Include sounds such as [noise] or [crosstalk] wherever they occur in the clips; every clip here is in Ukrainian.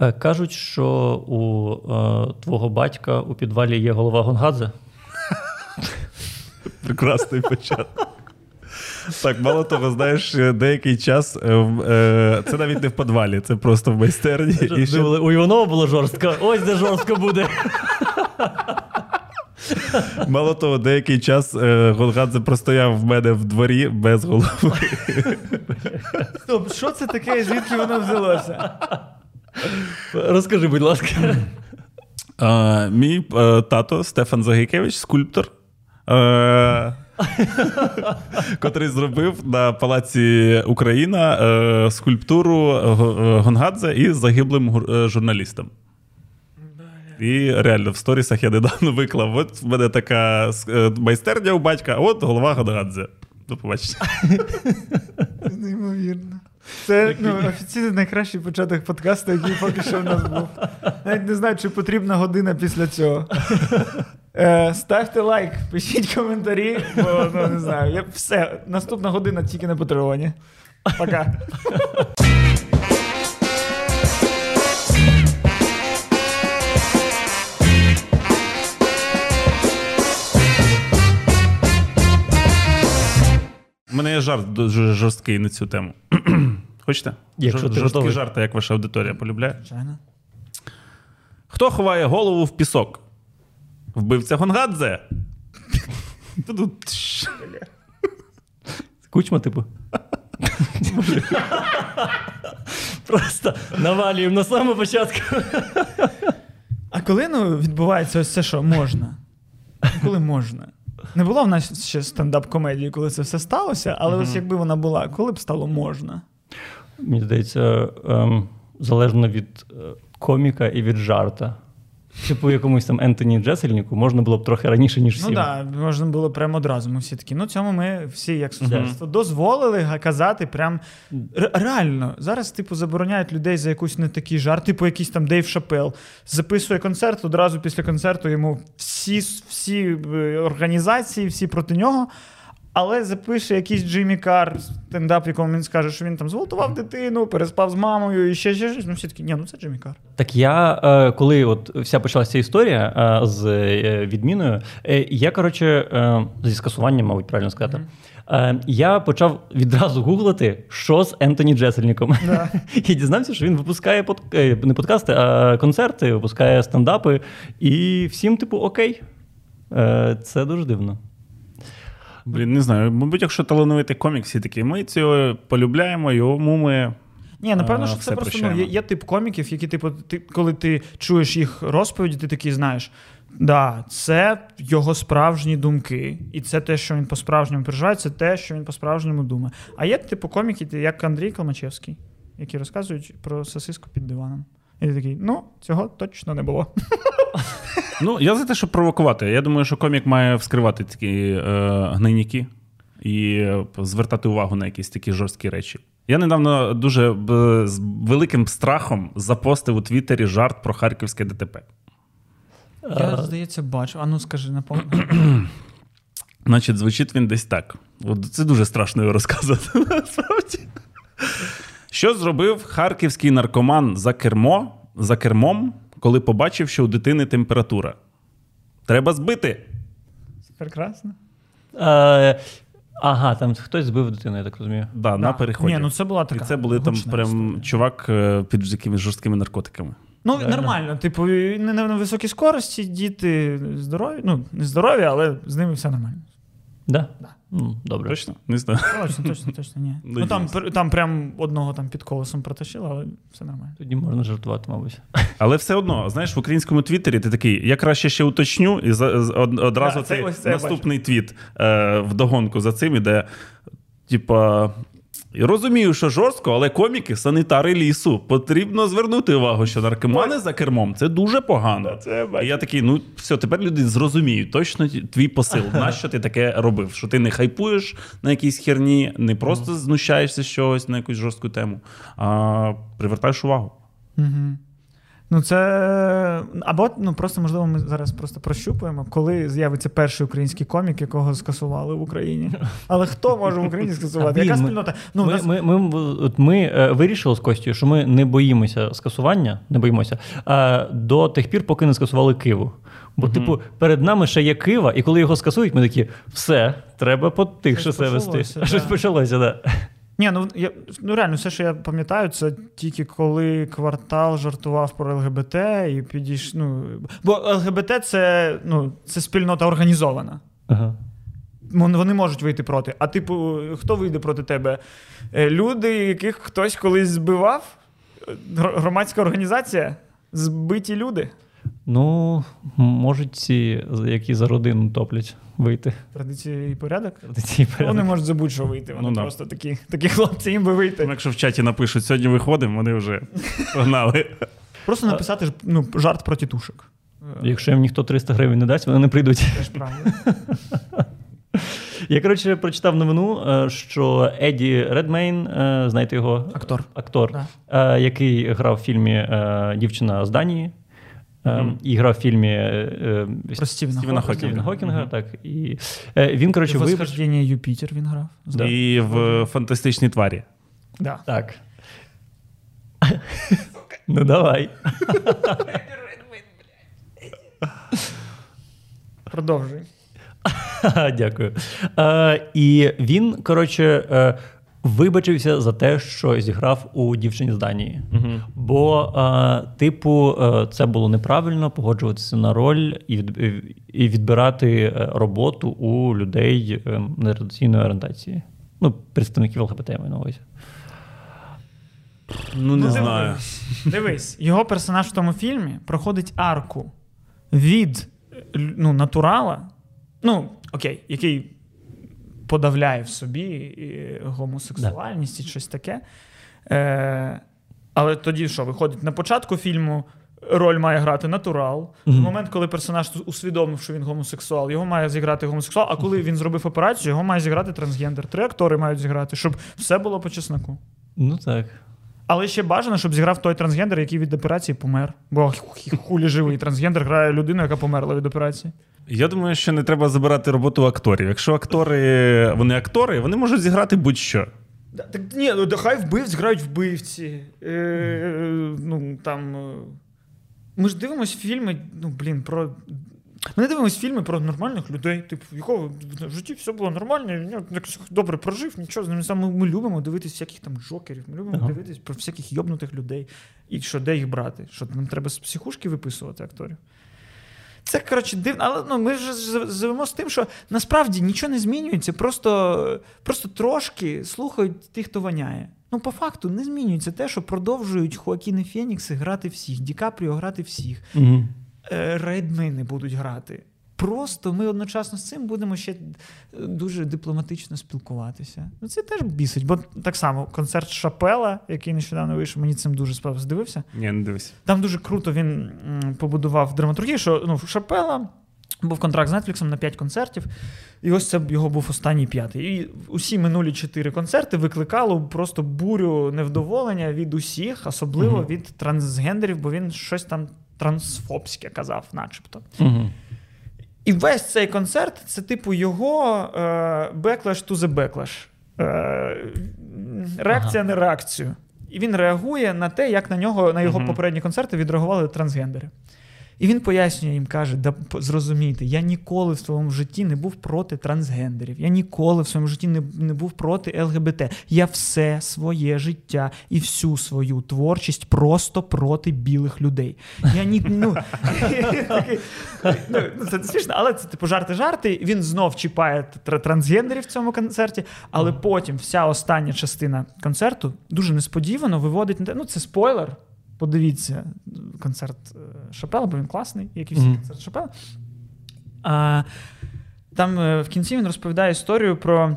Е, кажуть, що у е, твого батька у підвалі є голова Гонгадзе. Прекрасний початок. Так, мало того, знаєш, деякий час е, е, це навіть не в підвалі, це просто в майстерні. І ще... У Іванова було жорстко, ось де жорстко буде. Мало того, деякий час е, Гонгадзе простояв в мене в дворі без голови. Стоп, що це таке, звідки воно взялося? Розкажи, будь ласка. А, Мій а, тато Стефан Загайкевич, скульптор, а, котрий зробив на палаці Україна а, скульптуру Гонгадзе із загиблим журналістом. І реально в сторісах я недавно виклав: от в мене така е, майстерня у батька, а от голова Гонгадзе. До побачення. Неймовірно. Це ну, офіційно найкращий початок подкасту, який поки що в нас був. Навіть не знаю, чи потрібна година після цього. Е, Ставте лайк, пишіть коментарі, бо ну, не знаю. Я, Все, наступна година тільки на Патреоні. Пока. У мене є жарт дуже жорсткий на цю тему. [clears throat] Хочете? Якщо ти Жорсткі готовий. жарти, як ваша аудиторія полюбляє? Звичайно. Хто ховає голову в пісок? Вбивця Гонгадзе? [laughs] Кучма, типу. [laughs] Просто навалюємо на самому початку. [laughs] А коли ну, відбувається ось це, що можна? Коли можна? Не було в нас ще стендап-комедії, коли це все сталося, але ось якби вона була, коли б стало можна? Мені здається, ем, залежно від е, коміка і від жарта. Типу, якомусь там Ентоні Джесельніку можна було б трохи раніше, ніж всім. Ну так, да, можна було прямо одразу. Ми всі такі. Ну, цьому ми всі, як суспільство, дозволили казати прям ре- реально. Зараз, типу, забороняють людей за якусь не такий жарт, типу, якийсь там Дейв Шапел. Записує концерт, одразу після концерту йому всі, всі е, організації, всі проти нього. Але запише якийсь Джиммі Кар стендап, якому він скаже, що він там зґвалтував дитину, переспав з мамою і ще ще щось. Ну, всі такі, ні, ну це Джиммі Кар. Так я, е, коли от вся почалася історія е, з е, відміною, я, коротше, зі скасуванням, мабуть, правильно сказати. е, Я почав відразу гуглити, що з Ентоні Джесельніком. [laughs] І дізнався, що він випускає под... не подкасти, а концерти, випускає стендапи. І всім, типу, окей. Це дуже дивно. Блін, не знаю. Мабуть, якщо талановитий комік, всі такі, ми цього полюбляємо, йому ми. Ні, напевно, що це просто ну, є, є тип коміків, які, типу, ти, коли ти чуєш їх розповіді, ти такий знаєш. Да, це його справжні думки, і це те, що він по-справжньому переживає, це те, що він по-справжньому думає. А є, типу, коміки, як Андрій Калмачевський, які розказують про сосиску під диваном. І ти такий, ну, цього точно не було. Ну, я за те, щоб провокувати. Я думаю, що комік має вскривати такі е, гнойники і е, звертати увагу на якісь такі жорсткі речі. Я недавно дуже б, з великим страхом запостив у Твіттері жарт про харківське ДТП. Я, здається, бачу. А ну скажи, напевно. [clears throat] Значить, звучить він десь так. От Це дуже страшно його розказувати. [laughs] Насправді. Що зробив харківський наркоман за кермо, за кермом, коли побачив, що у дитини температура? Треба збити. Прекрасно. Е, Ага, там хтось збив дитину, я так розумію. Да, на переході. Ні, ну це була така. І це були там прям історія. чувак е, під якимись жорсткими наркотиками. Ну, Реально. нормально. Типу, не на високій скорості, діти здорові. Ну, не здорові, але з ними все нормально. Да? Да. Ну, добре. Точно? Не знаю. Точно, точно, точно, ні. [laughs] Ну, там, пр- там прям одного там під колесом протащило, але все нормально. Тоді можна жартувати, мабуть. [laughs] Але все одно, знаєш, в українському твіттері ти такий, я краще ще уточню, і за, з- од- одразу Да, це цей ось це я наступний твіт е, вдогонку за цим іде. Типа. Розумію, що жорстко, але коміки санітари лісу. Потрібно звернути увагу, що наркомани за кермом це дуже погано. Це я І я такий, ну все, тепер люди зрозуміють точно твій посил. [laughs] Нащо ти таке робив? Що ти не хайпуєш на якійсь херні, не просто знущаєшся з чогось на якусь жорстку тему, а привертаєш увагу. Угу. Ну, це або ну просто можливо ми зараз просто прощупуємо, коли з'явиться перший український комік, якого скасували в Україні. Але хто може в Україні скасувати? Яка спільнота? Ну, Ми нас... ми, ми, от ми е, вирішили з Костю, що ми не боїмося скасування, не боїмося а, до тих пір, поки не скасували Києву. Бо, угу. типу, перед нами ще є Кива, і коли його скасують, ми такі, все, треба потихше себе вести. [laughs] Щось почалося, так. Да. Ні, ну я ну реально, все, що я пам'ятаю, це тільки коли квартал жартував про ЛГБТ і підійш... ну, Бо ЛГБТ це ну, це спільнота організована. Ага. Вони можуть вийти проти. А типу, хто вийде проти тебе? Е, люди, яких хтось колись збивав? Громадська організація? Збиті люди. Ну, можуть ці, які за родину топлять, вийти. Традиції і порядок? Традиції і порядок. Вони можуть за будь-що вийти. Вони ну, просто такі такі хлопці їм би вийти. Ну, якщо в чаті напишуть, сьогодні виходимо, вони вже погнали. Просто написати ну, жарт про тітушок. Якщо їм ніхто 300 гривень не дасть, вони не прийдуть. Теж правда. Я, коротше, прочитав новину, е, що Еді Редмейн, е, знаєте його актор, актор да. Е, який грав в фільмі Дівчина з Данії. Mm-hmm. І грав в фільмі е, Про Стівена, Стівена Хокінга. Хокінга mm-hmm. так. І е, він, коротше, Восхождення вибач... Юпітер він грав. Да. І в фантастичній тварі. Да. Так. [laughs] ну, давай. Продовжуй. [laughs] Дякую. Е, І він, коротше, е, вибачився за те, що зіграв у дівчині з Данії. Угу. Бо, е, типу, е, це було неправильно погоджуватися на роль і і відбирати е, роботу у людей е, нетрадиційної орієнтації. Ну, представників ЛГБТ я маю на увазі. Ну, не ну, знаю. Дивись, його персонаж в тому фільмі проходить арку від ну, натурала. Ну, окей, який подавляє в собі гомосексуальність і щось таке. Е, Але тоді що, виходить, на початку фільму роль має грати натурал. Mm-hmm. В момент, коли персонаж усвідомив, що він гомосексуал, його має зіграти гомосексуал, а коли він зробив операцію, його має зіграти трансгендер. Три актори мають зіграти, щоб все було по чесноку. Ну так. Але ще бажано, щоб зіграв той трансгендер, який від операції помер. Бо хулі живий трансгендер грає людину, яка померла від операції. Я думаю, що не треба забирати роботу акторів. Якщо актори вони актори, вони можуть зіграти будь-що. Так ні, ну хай вбивць грають вбивці. Е, ну, там... Е, ми ж дивимося фільми, ну, блін, про. Ми не дивимося фільми про нормальних людей, типу, в якого в житті все було нормально, він добре прожив, нічого з ним. Ми, ми любимо дивитися всяких там джокерів, ми любимо ага. дивитися про всяких йобнутих людей. І що, де їх брати? Що нам треба з психушки виписувати акторів? Це коротше дивно, але ну, ми ж живемо з тим, що насправді нічого не змінюється, просто просто трошки слухають тих, хто воняє. Ну, по факту не змінюється те, що продовжують Хоакіни Фенікси грати всіх, Ді Капріо грати всіх. Угу. Рейдмени будуть грати. Просто ми одночасно з цим будемо ще дуже дипломатично спілкуватися. Ну, Це теж бісить, бо так само концерт Шапела, який нещодавно вийшов, мені цим дуже сподобався. Дивився? Ні, не дивився. Там дуже круто він побудував драматургію, що ну, Шапела. Був контракт з Netflix на 5 концертів, і ось це його був останній п'ятий. І усі минулі чотири концерти викликало просто бурю невдоволення від усіх, особливо uh від трансгендерів, бо він щось там трансфобське казав, начебто. uh і весь цей концерт це, типу, його беклаш ту to беклаш. Е, Реакція ага. на реакцію. І він реагує на те, як на нього, на його угу. попередні концерти відреагували трансгендери. І він пояснює їм, каже: да зрозумійте, я ніколи в своєму житті не був проти трансгендерів. Я ніколи в своєму житті не, не був проти ЛГБТ. Я все своє життя і всю свою творчість просто проти білих людей. Я ні, ну, ну, Це смішно, але це типу жарти-жарти. Він знов чіпає трансгендерів в цьому концерті, але потім вся остання частина концерту дуже несподівано виводить ну це спойлер. Подивіться концерт е, Шапела, бо він класний, як і всі mm-hmm. концерти Шапела. А, Там е, в кінці він розповідає історію про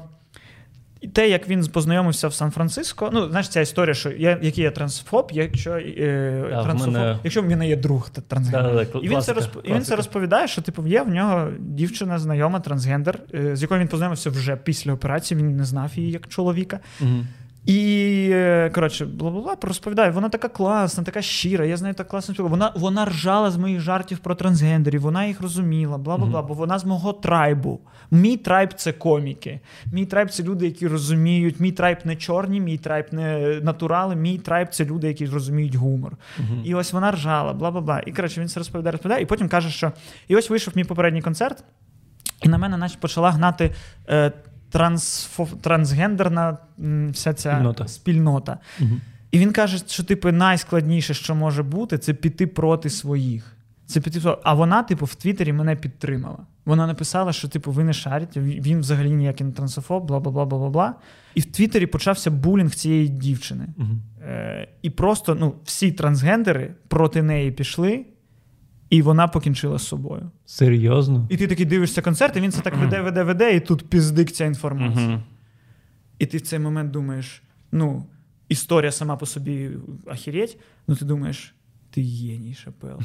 те, як він познайомився в Сан-Франциско. Ну, знаєш, ця історія, що я, який я трансфоб, якщо е, да, трансфоб, мене... якщо в мене є друг трансгендер. Да, да, і він це розп... і він це розповідає, що типу, є в нього дівчина, знайома трансгендер, е, з якою він познайомився вже після операції, він не знав її як чоловіка. Mm-hmm. І е, коротше, бла-бла-бла, розповідає, вона така класна, така щира, я з нею так класно спілкував. Вона вона ржала з моїх жартів про трансгендерів, вона їх розуміла, бла бла бла. Бо вона з мого трайбу. Мій трайб це коміки. Мій трайб це люди, які розуміють. Мій трайб не чорні, мій трайб не натурали. Мій трайб це люди, які розуміють гумор. І ось вона ржала, бла бла бла. І коротше, він це розповідає, розповідає, і потім каже, що і ось вийшов мій попередній концерт, і на мене, наче почала гнати. Е, трансфо, трансгендерна вся ця спільнота. спільнота. Угу. І він каже, що типу, найскладніше, що може бути, це піти проти своїх. Це піти А вона, типу, в Твіттері мене підтримала. Вона написала, що типу, ви не шарите, він взагалі ніякий не трансофоб, бла бла бла бла бла. І в Твіттері почався булінг цієї дівчини. Угу. Е, І просто ну, всі трансгендери проти неї пішли. І вона покінчила з собою. Серйозно? І ти такий дивишся концерт, і він це так веде, веде, веде, і тут піздик ця інформація. Мгм. І ти в цей момент думаєш: ну, історія сама по собі ахіреть, ну ти думаєш, ти геній, Шапел.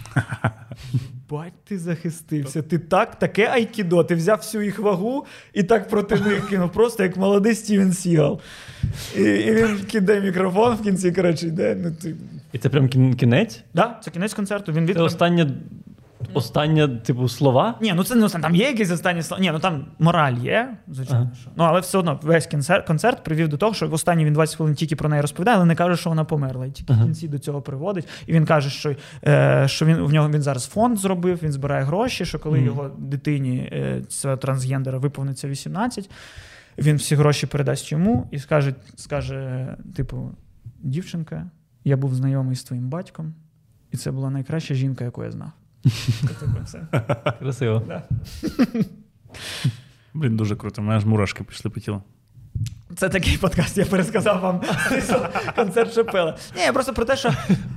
[laughs] Бать, ти захистився. Ти так, таке айкідо, ти взяв всю їх вагу і так проти них кинув, просто як молодий Стівен Сігал. І, і він кидає мікрофон в кінці, коротше, йде. Ну, ти... І це прям кін- кінець? да, це кінець концерту. Він від... Це останнє, останнє, типу, слова? Ні, ну це не останнє. Там є якісь останні слова. Ні, ну там мораль є, звичайно. Ага. Ну, але все одно весь концерт, концерт привів до того, що в останні він 20 хвилин тільки про неї розповідає, але не каже, що вона померла. І тільки Ага. в кінці до цього приводить. І він каже, що, е, що він в нього він зараз фонд зробив, він збирає гроші, що коли Мгм. його дитині е, цього трансгендера виповниться 18, він всі гроші передасть йому і скаже, скаже: типу, дівчинка, я був знайомий з твоїм батьком, і це була найкраща жінка, яку я знав. [laughs] Типу. Красиво. [laughs] Блін, дуже круто. У мене аж мурашки пішли по тілу. Це такий подкаст, я пересказав вам [laughs] концерт Шапела. Ні, я просто про те, що.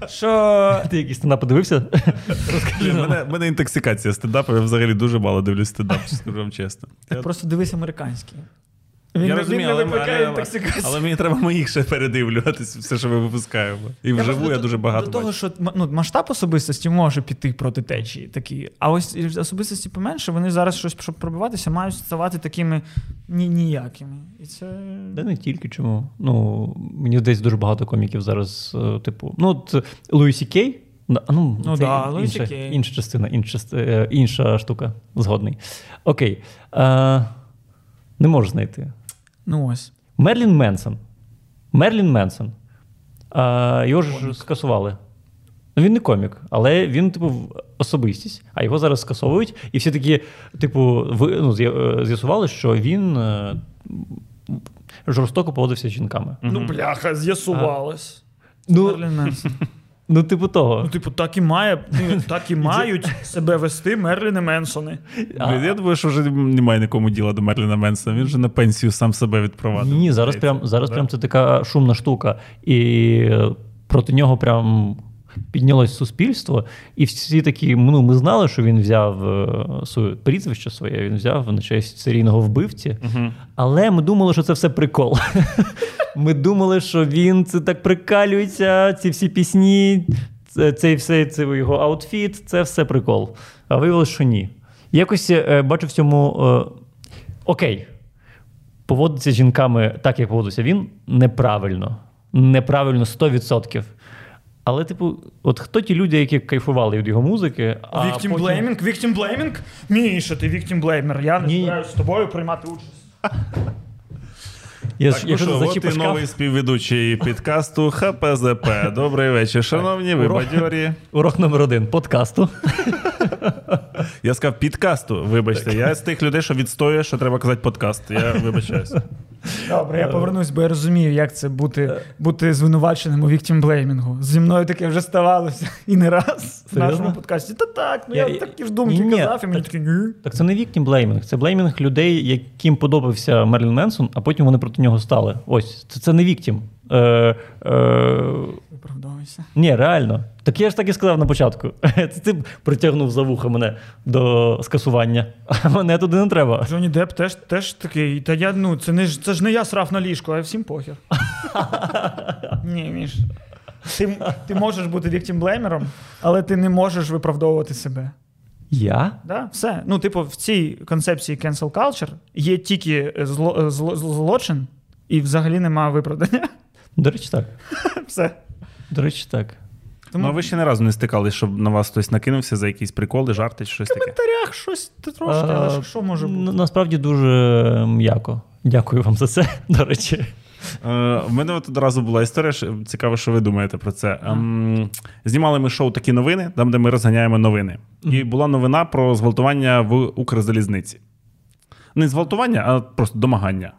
що... Ти якийсь стендап подивився? Розкажи мене, мене інтоксикація стендапу, я взагалі дуже мало дивлюсь стендап, скажу вам чесно. Так Я- просто дивись американський. Він, Я розумію, не але, але, але мені треба моїх ще передивлюватися, все, що ми випускаємо. І Я вживу я до- дуже багато До того, бачу. що ну, масштаб особистості може піти проти течії такі. А ось особистості поменше, вони зараз щось, щоб пробиватися, мають ставати такими ні- ніякими. І це. Да не тільки чому. Ну, мені десь дуже багато коміків зараз, е, типу, ну, от Луї Сі Кей. Ну, Ну це да, інша, інша частина, інша, е, інша штука. Згодний. Окей. Е, не можу знайти. Ну ось. Мерлін Менсон. Мерлін Менсон. Е, його ж скасували. Ну, він не комік, але він, типу, особистість, а його зараз скасовують, і всі такі, типу, ви, ну, е, з'ясували, що він е, жорстоко поводився з жінками. Ну, бляха, з'ясувалось. Ну, Мерлін Менсон. [laughs] ну, типу того. Ну, типу, так і має, ну, так і [laughs] мають себе вести Мерліни Менсони. А. я думаю, що вже немає нікому діла до Мерліна Менсона. Він вже на пенсію сам себе відпровадив. Ні, зараз прям, зараз прям це така шумна штука. І е, проти нього прям піднялось суспільство, і всі такі, ну, ми знали, що він взяв е, своє прізвище своє, він взяв на честь серійного вбивці, Угу. але ми думали, що це все прикол. [laughs] Ми думали, що він це так прикалюється, ці всі пісні, цей все, це його outfit, це все прикол. А виявилося, що ні. Якось е, бачу в цьому. Е, окей, поводиться з жінками так, як поводився він, неправильно. Неправильно 100%. Але, типу, от хто ті люди, які кайфували від його музики, а victim потім... blaming, victim blaming? Міша, ти victim blamer. Я не Ні. збираюсь з тобою приймати участь. Я, Так, ж- ну що, от і новий співведучий підкасту ХПЗП. [laughs] Добрий вечір, шановні, ви бадьорі. урок номер один подкасту. [laughs] Я сказав підкасту, вибачте. Я з тих людей, що відстоює, що треба казати подкаст. Я [laughs] вибачаюсь. Добре, я повернусь, бо я розумію, як це бути, бути звинуваченим у віктім блеймінгу. Зі мною таке вже ставалося [laughs] і не раз в нашому подкасті. Та так, ну я, Я- такі ж думки Ні, казав, і мені так- такі ні. Так це не віктім блеймінг, це блеймінг людей, яким подобався Мерлін Менсон, а потім вони проти нього стали. Ось, це, це не віктім. Е, е, Виправдовуйся. ні, реально. Так я ж так і сказав на початку. [laughs] Це ти притягнув за вуха мене до скасування, а [laughs] мене туди не треба. Джонні Депп теж, теж такий. Та я, ну, це, не, це ж не я срав на ліжку, а всім похер. [laughs] Ні, Міш. Ти, ти можеш бути victim blamer ом, але ти не можеш виправдовувати себе. Я? Да? Все. Ну, типу, в цій концепції cancel culture є тільки зло, зло, злочин, і взагалі немає виправдання. До речі, так. [laughs] Все. До речі, так. Тому Ну, а ви ще не разу не стикали, щоб на вас хтось накинувся за якісь приколи, жарти чи щось в таке. коментарях щось трошки, але що- що може бути? Насправді дуже м'яко. Дякую вам за це, [laughs] до речі. Е, В мене от одразу була історія. Цікаво, що ви думаєте про це. Ем, Знімали ми шоу такі новини, там, де ми розганяємо новини. І була новина про зґвалтування в Укрзалізниці. Не зґвалтування, а просто домагання.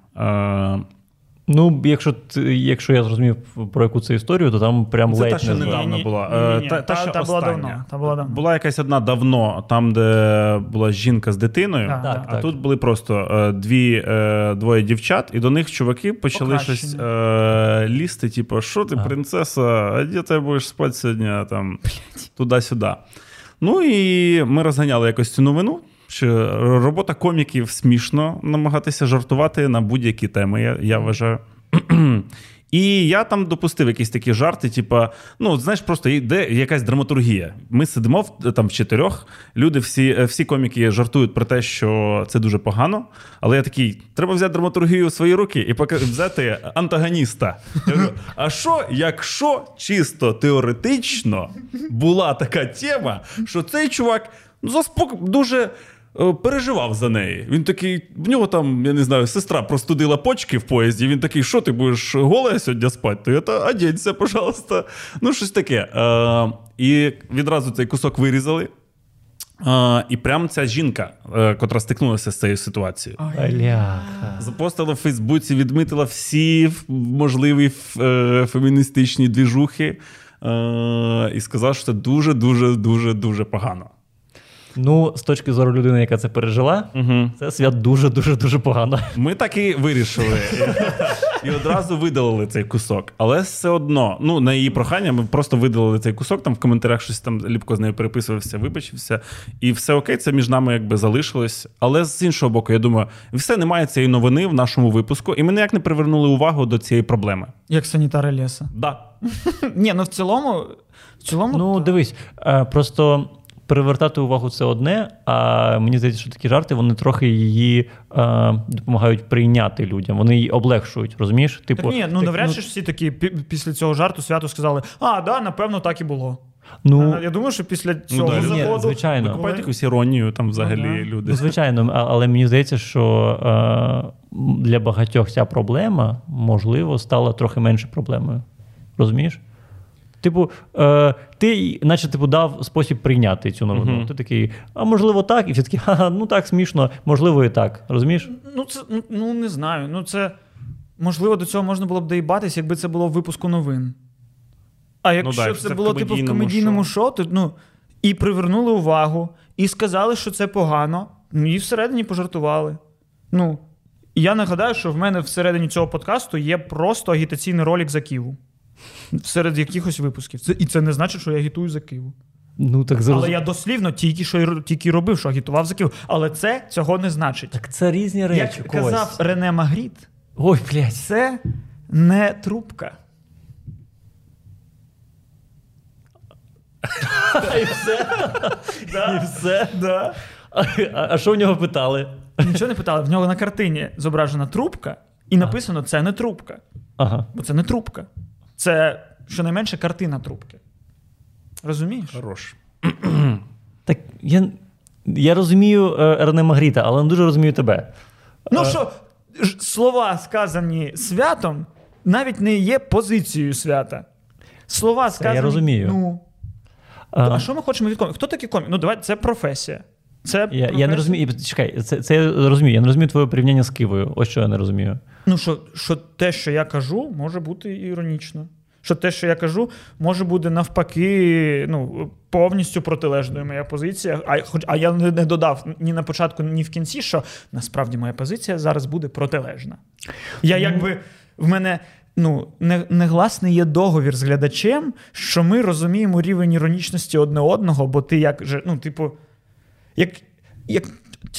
Ну, якщо ти- якщо я зрозумів про яку це історію, то там прям Це ледь та, що не недавно була. ні-ні, Е, Та, та, та- що та була давно, та була давно. Була якась одна давно, там, де була жінка з дитиною. Так, Так, А так. тут були просто е, дві, е, двоє дівчат, і до них чуваки почали Покращення. щось е, лізти, типу, що ти, принцеса, а де ти будеш спати сьогодні? Там, туди-сюди. Ну і ми розганяли якось цю новину. Що робота коміків смішно намагатися жартувати на будь-які теми, я, я вважаю. І я там допустив якісь такі жарти, типа, ну, знаєш, просто йде якась драматургія. Ми сидимо в, там в чотирьох, люди, всі, е, всі коміки жартують про те, що це дуже погано. Але я такий, треба взяти драматургію в свої руки і пока- взяти антагоніста. Я кажу, а що, якщо чисто теоретично була така тема, що цей чувак ну, заспок... дуже. Е, Переживав за неї. Він такий, в нього там, я не знаю, сестра простудила почки в поїзді. Він такий, що ти будеш голе сьогодні спати? То я та одінься, пожалуйста. [laughs] Ну, щось таке. Е, і відразу цей кусок вирізали. Е, і прям ця жінка, е, котра стикнулася з цією ситуацією, запостила в Фейсбуці, відмітила всі можливі ф- е, феміністичні двіжухи. Е, і сказав, що це дуже, дуже, дуже, дуже погано. Ну, з точки зору людини, яка це пережила, Угу. це свят дуже дуже дуже погано. Ми так і вирішили. І одразу видалили цей кусок. Але все одно, ну, на її прохання, ми просто видалили цей кусок, там в коментарях щось там Ліпко з нею переписувався, вибачився. І все окей, це між нами якби залишилось. Але з іншого боку, я думаю, все немає цієї новини в нашому випуску, і ми ніяк не привернули увагу до цієї проблеми. Як санітари ліса. Да. Ні, ну в цілому, в цілому Ну, дивись, е, просто привертати увагу це одне, а мені здається, що такі жарти вони трохи її е, допомагають прийняти людям. Вони її облегшують, розумієш? Типу, так ні, ну так, навряд чи ж всі такі після цього жарту свято сказали: а, да, напевно, так і було. ну, Я думаю, що після цього да, ні, заходу. звичайно. Викупають якусь іронію там взагалі Ну, да. люди. Ну, звичайно, але мені здається, що е, для багатьох ця проблема, можливо, стала трохи менше проблемою. Розумієш? Типу, е, ти, наче типу, дав спосіб прийняти цю новину. Мгм. Ти такий, а можливо, так, і всі такі, ха, ну так смішно, можливо, і так. Розумієш? Ну, це ну, ну не знаю. Ну, це можливо до цього можна було б доїбатись, якби це було в випуску новин. А якщо да, б це це в було типу в комедійному шоу. то ну і привернули увагу, і сказали, що це погано, ну і всередині пожартували. Ну, я нагадаю, що в мене всередині цього подкасту є просто агітаційний ролик за Києву. Серед якихось випусків. Це, і це не значить, що я агітую за Києву. Ну так зараз. Але я дослівно тільки що тільки робив, що агітував за Київ. Але це цього не значить. Так це різні речі. Як казав Кость. Рене Магріт, Ой, блядь. це не трубка. І все. І все. Да. А що в нього питали? Нічого не питали. В нього на картині зображена трубка, і написано: це не трубка. Ага. Бо це не трубка. Це щонайменше картина трубки. Розумієш? Хорош. Так я, я розумію е, Рене Магріта, але не дуже розумію тебе. Ну що, слова, сказані святом, навіть не є позицією свята. Слова сказані. розумію. Ну, А, а що ми хочемо від коміка? Хто такий комік? Ну, давай, це професія. Це я, я не розумію. Чекай, це, це я розумію. Я не розумію твоє порівняння з Кивою. Ось що я не розумію. Ну, що, що те, що я кажу, може бути іронічно. Що те, що я кажу, може бути навпаки, ну, повністю протилежною моя позиція. А, хоч, а я не, не додав ні на початку, ні в кінці, що насправді моя позиція зараз буде протилежна. Я якби в мене. Ну, не- негласний є договір з глядачем, що ми розуміємо рівень іронічності одне одного, бо ти як же, ну, типу, як як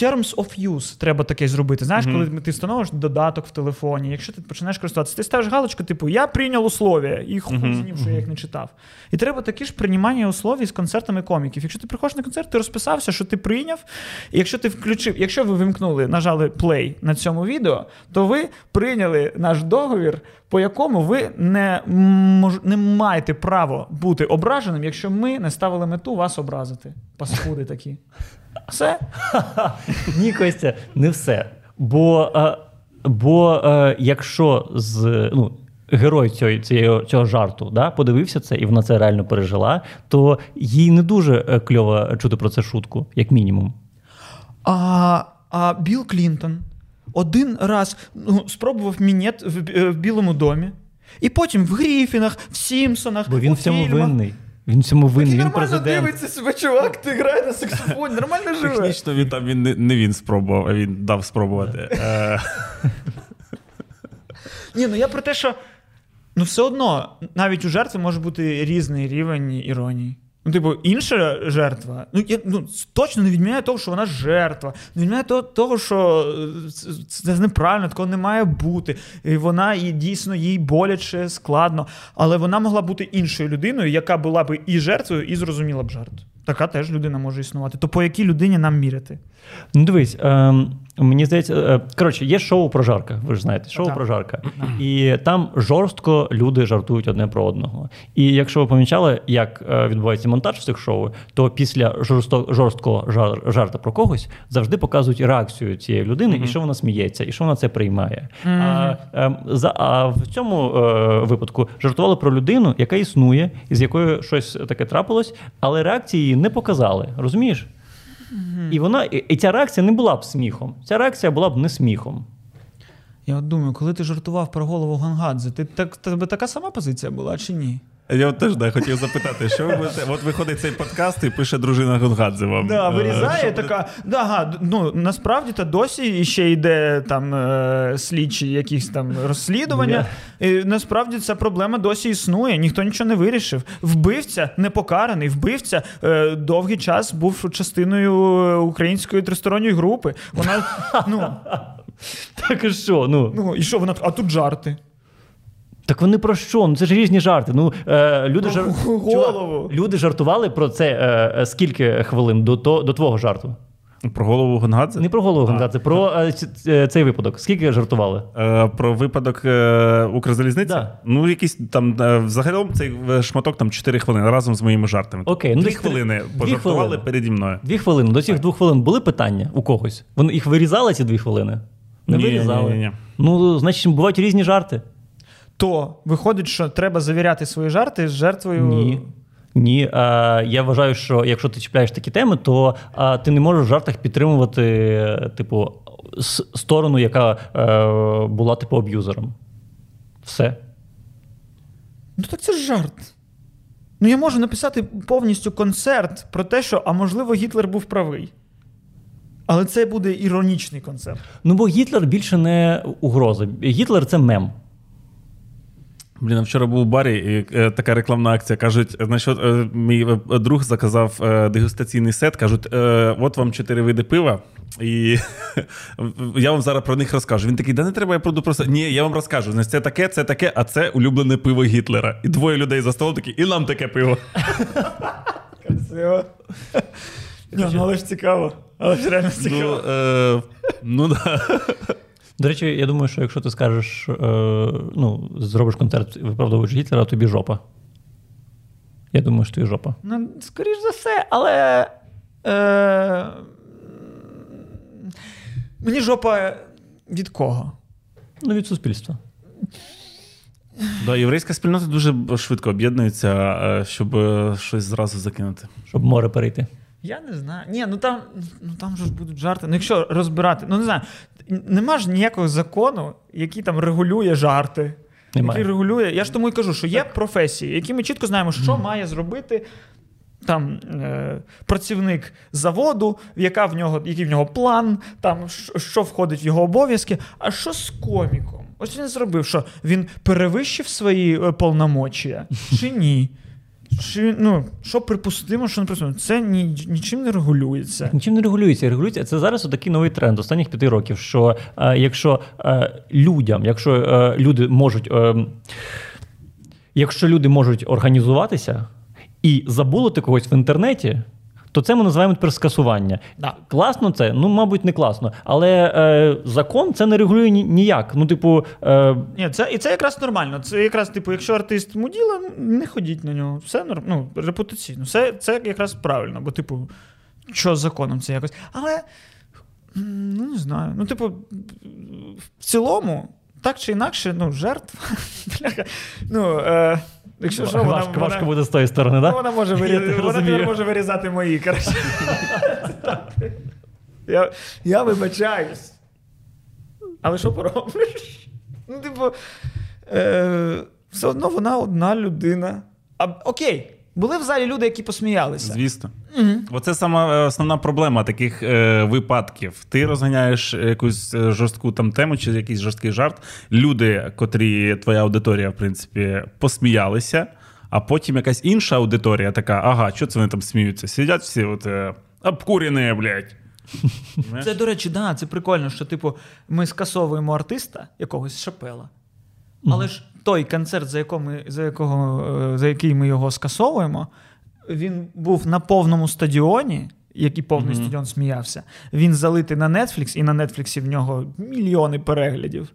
Terms of use треба таке зробити. Знаєш, mm-hmm. коли ти встановиш додаток в телефоні, якщо ти починаєш користуватися, ти ставиш галочку, типу, я прийняв условия, і хуй mm-hmm. ним, що я їх не читав. І треба такі ж приймання условій з концертами коміків. Якщо ти приходиш на концерт, ти розписався, що ти прийняв. І якщо ти включив, якщо ви вимкнули, нажали play на цьому відео, то ви прийняли наш договір, по якому ви не, мож, не маєте право бути ображеним, якщо ми не ставили мету вас образити. Паскуди такі. Все? [laughs] Ні, Костя, не все. Бо е, бо е, якщо з ну, герой цього цього, цього жарту да, подивився це і вона це реально пережила, то їй не дуже е, кльово чути про це шутку, як мінімум. А а Білл Клінтон один раз ну, спробував мінет в, в Білому домі, і потім в Гріфінах, в Сімпсонах. Бо він у в цьому фільмах. винний. Він цьому винен. він президент. дивиться себе, чувак, ти грає на саксофоні, нормально живе. Технічно він там він не, не він спробував, а він дав спробувати. Ні, ну я про те, що ну все одно навіть у жертви може бути різний рівень іронії. Ну, типу, інша жертва, ну я ну, точно не відміняє того, що вона жертва, не відміняє того, того, що е, це неправильно, такого не має бути. І Вона і дійсно їй боляче, складно, але вона могла бути іншою людиною, яка була б і жертвою, і зрозуміла б жарт. Така теж людина може існувати. То по якій людині нам міряти? Ну, дивись, е, мені здається, е, коротше, є шоу про жарка. Ви ж знаєте, шоу так. про жарка. І там жорстко люди жартують одне про одного. І якщо ви помічали, як е, відбувається монтаж в цих шоу, то після жорсткого жар, жарта про когось завжди показують реакцію цієї людини, mm-hmm. і що вона сміється, і що вона це приймає. Mm-hmm. А, е, за, а в цьому е, випадку жартували про людину, яка існує, із якою щось таке трапилось, але реакції її не показали. Розумієш? Mm-hmm. І вона, і ця реакція не була б сміхом. Ця реакція була б не сміхом. Я от думаю, коли ти жартував про голову Гангадзе, ти так тебе така сама позиція була чи ні? Я от теж да, хотів запитати, що ви будете. От виходить цей подкаст і пише дружина Гонгадзе вам. Да, вирізає така. Да, ага, ну насправді та досі ще йде там е, слідчі якісь там розслідування. І Насправді ця проблема досі існує, ніхто нічого не вирішив. Вбивця непокараний, вбивця е, довгий час був частиною української тристоронньої групи. Вона ну. Так і що? Ну, ну і що вона? А тут жарти. Так вони про що? Ну це ж різні жарти. Ну е, люди жар... голову. люди жартували про це е, е скільки хвилин до то, до твого жарту? Про голову Гонгадзе? Не про голову Гонгадзе, про е, е, цей випадок. Скільки жартували? Е, Про випадок е, Укрзалізниці? Да. Ну, якийсь там взагалі цей шматок там 4 хвилини разом з моїми жартами. Окей, ну Дві хвилини дві пожартували хвилини. переді мною. Дві хвилини. До цих двох хвилин були питання у когось? Вони їх вирізали ці дві хвилини? Не ні, вирізали. Ні, ні, ні. Ну, значить, бувають різні жарти то виходить, що треба завіряти свої жарти з жертвою. Ні. Ні, а, я вважаю, що якщо ти чіпляєш такі теми, то а, ти не можеш в жартах підтримувати, типу, сторону, яка е, була типу аб'юзером. Все. Ну, так це ж жарт. Ну, я можу написати повністю концерт про те, що, а можливо, Гітлер був правий. Але це буде іронічний концерт. Ну, бо Гітлер більше не угроза. Гітлер це мем. Блін, вчора був у барі, і е, така рекламна акція. Кажуть, значить, е, мій е, друг заказав е, дегустаційний сет. Кажуть, е, от вам чотири види пива, і [laughs] я вам зараз про них розкажу. Він такий, да не треба, я буду просто. Ні, я вам розкажу. Значить, це таке, це таке, а це улюблене пиво Гітлера. І двоє людей за столом такі, і нам таке пиво. [laughs] Красиво. Ні, ну але ж цікаво. Але ж реально ну, цікаво. Ну, е, ну да. До речі, я думаю, що якщо ти скажеш, е, ну, зробиш концерт, виправдовуючи Гітлера, тобі жопа. Я думаю, що тобі жопа. Ну, скоріш за все, але. Е, Мені жопа від кого? Ну, від суспільства. Да, Єврейська спільнота дуже швидко об'єднується, е, щоб е, щось зразу закинути. Щоб море перейти. Я не знаю. Ні, ну там ну там же ж будуть жарти. Ну, якщо розбирати, ну не знаю, нема ж ніякого закону, який там регулює жарти. Немає. Який регулює. Я ж тому і кажу, що є професії, які ми чітко знаємо, що mm. має зробити там е, працівник заводу, яка в нього, який в нього план, там що входить в його обов'язки. А що з коміком? Ось він зробив, що він перевищив свої е, повномочія чи ні? Чи, ну, що припустимо, що не припустимо? Це ні, нічим не регулюється. Нічим не регулюється. Регулюється це зараз такий новий тренд останніх п'яти років. Що е, якщо е, людям, якщо е, люди можуть, е, якщо люди можуть організуватися і забулити когось в інтернеті. То це ми називаємо тепер скасування. Да. Класно це? Ну, мабуть, не класно. Але е, закон це не регулює ні- ніяк. Ну, типу, е, Ні, це, і це якраз нормально. Це якраз, типу, якщо артист муділа, не ходіть на нього. Все норм, ну, репутаційно. Це, це якраз правильно, бо, типу, що з законом це якось. Але ну не знаю. Ну, типу, в цілому, так чи інакше, ну, жертва. [laughs] Ну, е, якщо що, вона, важко, важко буде з тої сторони, так? вона може вирізати, [laughs] вона може вирізати мої. Коротше. [laughs] я, я вибачаюсь. Але що поробиш? Ну, типу, е, все одно вона одна людина. А, окей, були в залі люди, які посміялися. Звісно. Оце сама е, основна проблема таких е, випадків. Ти розганяєш якусь е, жорстку там тему чи якийсь жорсткий жарт. Люди, котрі твоя аудиторія, в принципі, посміялися, а потім якась інша аудиторія така: ага, що це вони там сміються? Сидять всі, от е, обкурені, блядь. [laughs] Це, до речі, да, це прикольно, що, типу, ми скасовуємо артиста якогось шапела. Але ж той концерт, за, якого ми, за, якого, е, за який ми його скасовуємо, він був на повному стадіоні, як і повний стадіон сміявся. Він залитий на Netflix, і на Netflix в нього мільйони переглядів.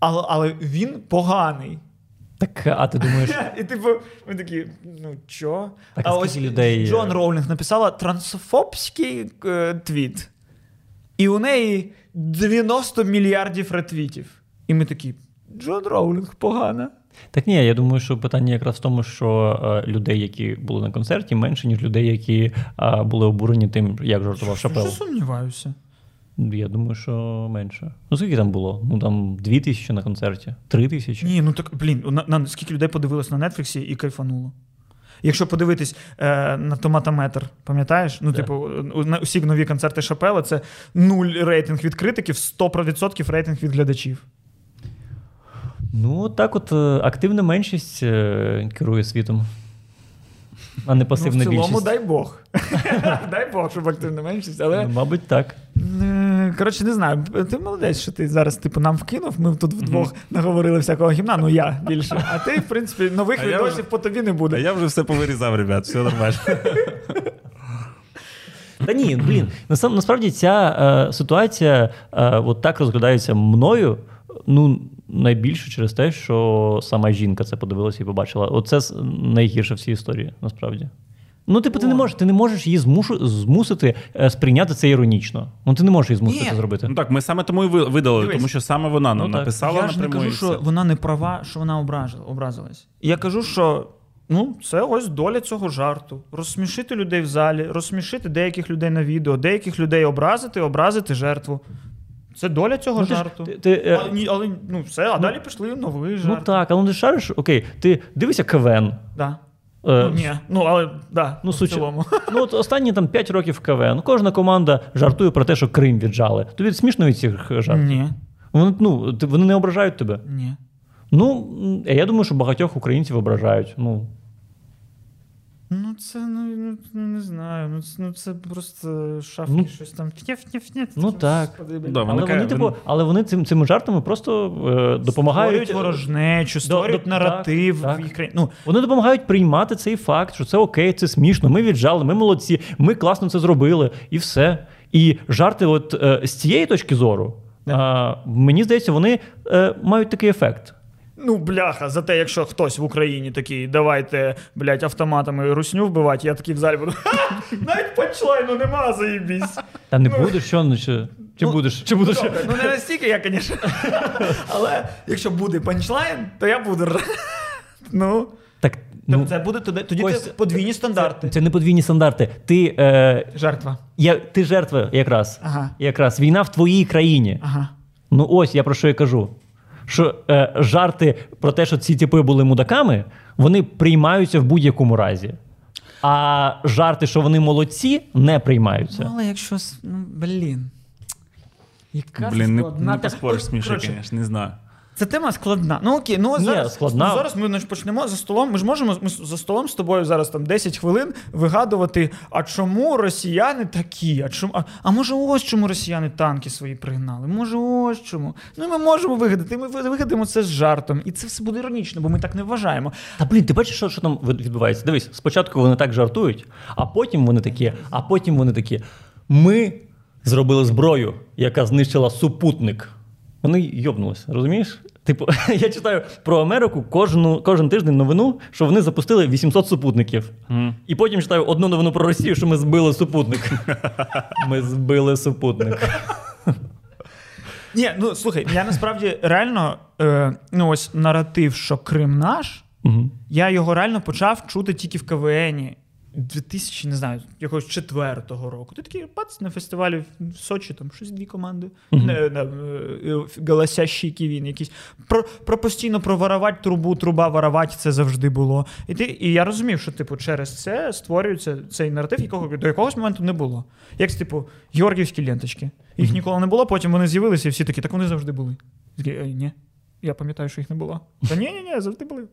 Але, але він поганий. Так, а ти думаєш, [laughs] І типу, ми такі, ну чо? Так, а ось людей, Джон Роулінг написала трансфобський е, твіт. І у неї 90 мільярдів ретвітів. І ми такі, Джон Роулінг погана. Так ні, я думаю, що питання якраз в тому, що е, людей, які були на концерті, менше, ніж людей, які е, були обурені тим, як жартував Шапел. Що сумніваюся. Я думаю, що менше. Ну, скільки там було? Ну там дві тисячі на концерті, три тисячі. Ні, ну так, блін, на, на, скільки людей подивилось на Нетфліксі і кайфануло. Якщо подивитись е, на томатометр, пам'ятаєш? Ну, Так. типу, на усі нові концерти Шапела це нуль рейтинг від критиків, 100% рейтинг від глядачів. Ну, так от е, активна меншість е, керує світом, а не пасивна ну, в цілому, більшість. дай Бог. [laughs] дай Бог, щоб активна меншість, але. Ну, Мабуть, так. Е, Коротше, не знаю. Ти молодець, що ти зараз типу, нам вкинув. Ми тут вдвох наговорили всякого гімна. Ну я більше. А ти, в принципі, нових відосів вже- по тобі не А буде. я вже все повирізав, ребят, все нормально. [laughs] Та ні, блін, насправді ця е, ситуація е, от так розглядається мною. Ну, найбільше через те, що сама жінка це подивилася і побачила. Оце найгірше в цій історії, насправді. Ну, типу, ти не можеш, ти не можеш її змушу, змусити е, сприйняти це іронічно. Ну, ти не можеш її змусити Ні. це зробити. Ну так, ми саме тому і ви- видалили, Дивись. тому що саме вона Ну, нам так. написала я ж не кажу, що вона не права, що вона образилась. Я кажу, що ну, це ось доля цього жарту. Розсмішити людей в залі, розсмішити деяких людей на відео, деяких людей образити, образити жертву. Це доля цього Ну, жарту. ти- ти, е, але, ні, але ну все, а далі пішли новий Ну так, але ну, ти шариш, окей, ти дивишся КВН. Да. Е, Ну, ні, ну але да, Ну, в суч... цілому. [laughs] ну от останні там 5 років КВН. Кожна команда жартує про те, що Крим віджали. Тобі смішно від цих жартів? Ні, Вони, ну, вони не ображають тебе. ні. Ну, я думаю, що багатьох українців ображають. Ну, Ну, це ну, ну, ну, не знаю. Ну це, ну, це просто шафки, Ну, щось там. Ну, так. Да, але вони, типу, але вони цим, цими жартами просто е, допомагають. Створюють ворожнечу, створюють до- наратив так, в так. їх країні. Ну, Вони допомагають приймати цей факт, що це окей, це смішно. Ми віджали, ми молодці, ми класно це зробили, і все. І жарти, от е, з цієї точки зору, е, мені здається, вони е, мають такий ефект. Ну, бляха, за те, якщо хтось в Україні такий, давайте, блядь, автоматами русню вбивати, я такий в залі буду. «Ха, Навіть панчлайну нема, заїбісь. Та не будеш, що ну, чи, чи Ну, будеш? Чи будеш? Добре, ну не настільки я, звісно. Але якщо буде панчлайн, то я буду. Ну, Так, ну, це буде тоді, тоді Ось це подвійні стандарти. це не подвійні стандарти. Ти, е, Жертва. я, ти жертва якраз. Ага. Якраз війна в твоїй країні. Ага. Ну ось я про що я кажу. Що е, жарти про те, що ці типи були мудаками, вони приймаються в будь-якому разі. А жарти, що вони молодці, не приймаються. Ну, але якщо. Ну, блін. Яка Блін, не, складна не та- поспориш смішно, коротше, звісно, не знаю. Це тема складна. Ну окей, ну Ні, зараз складна. Ну, зараз ми значить, почнемо за столом. Ми ж можемо ми за столом з тобою зараз там 10 хвилин вигадувати, а чому росіяни такі? А чому, а, а може, ось чому росіяни танки свої пригнали? Може, ось чому? Ну ми можемо вигадати. Ми вигадаємо це з жартом, і це все буде іронічно, бо ми так не вважаємо. Та блін, ти бачиш, що, що там відбувається? Дивись, спочатку вони так жартують, а потім вони такі, а потім вони такі. Ми зробили зброю, яка знищила супутник. Вони йобнулися, розумієш? Типу, [laughs] я читаю про Америку кожну, кожен тиждень новину, що вони запустили 800 супутників. Mm. І потім читаю одну новину про Росію, що ми збили супутник. [laughs] Ми збили супутник. Ні, ну слухай, я насправді реально е, ну ось наратив, що Крим наш, угу. я його реально почав чути тільки в КВНі. 2000, не знаю, якогось четвертого року. Ти такий бац, на фестивалі в Сочі, там щось дві команди. Не, не, е, ківін якийсь. Про про постійно проворовати трубу, труба воровати, це завжди було. І ти, і я розумів, що типу, через це створюється цей наратив, якого до якогось моменту не було. Як типу, георгіївські ленточки. Їх mm-hmm. ніколи не було, потім вони з'явилися, і всі такі, так вони завжди були. Такі, ні. Я пам'ятаю, що їх не було. Та ні, ні, ні, завжди були.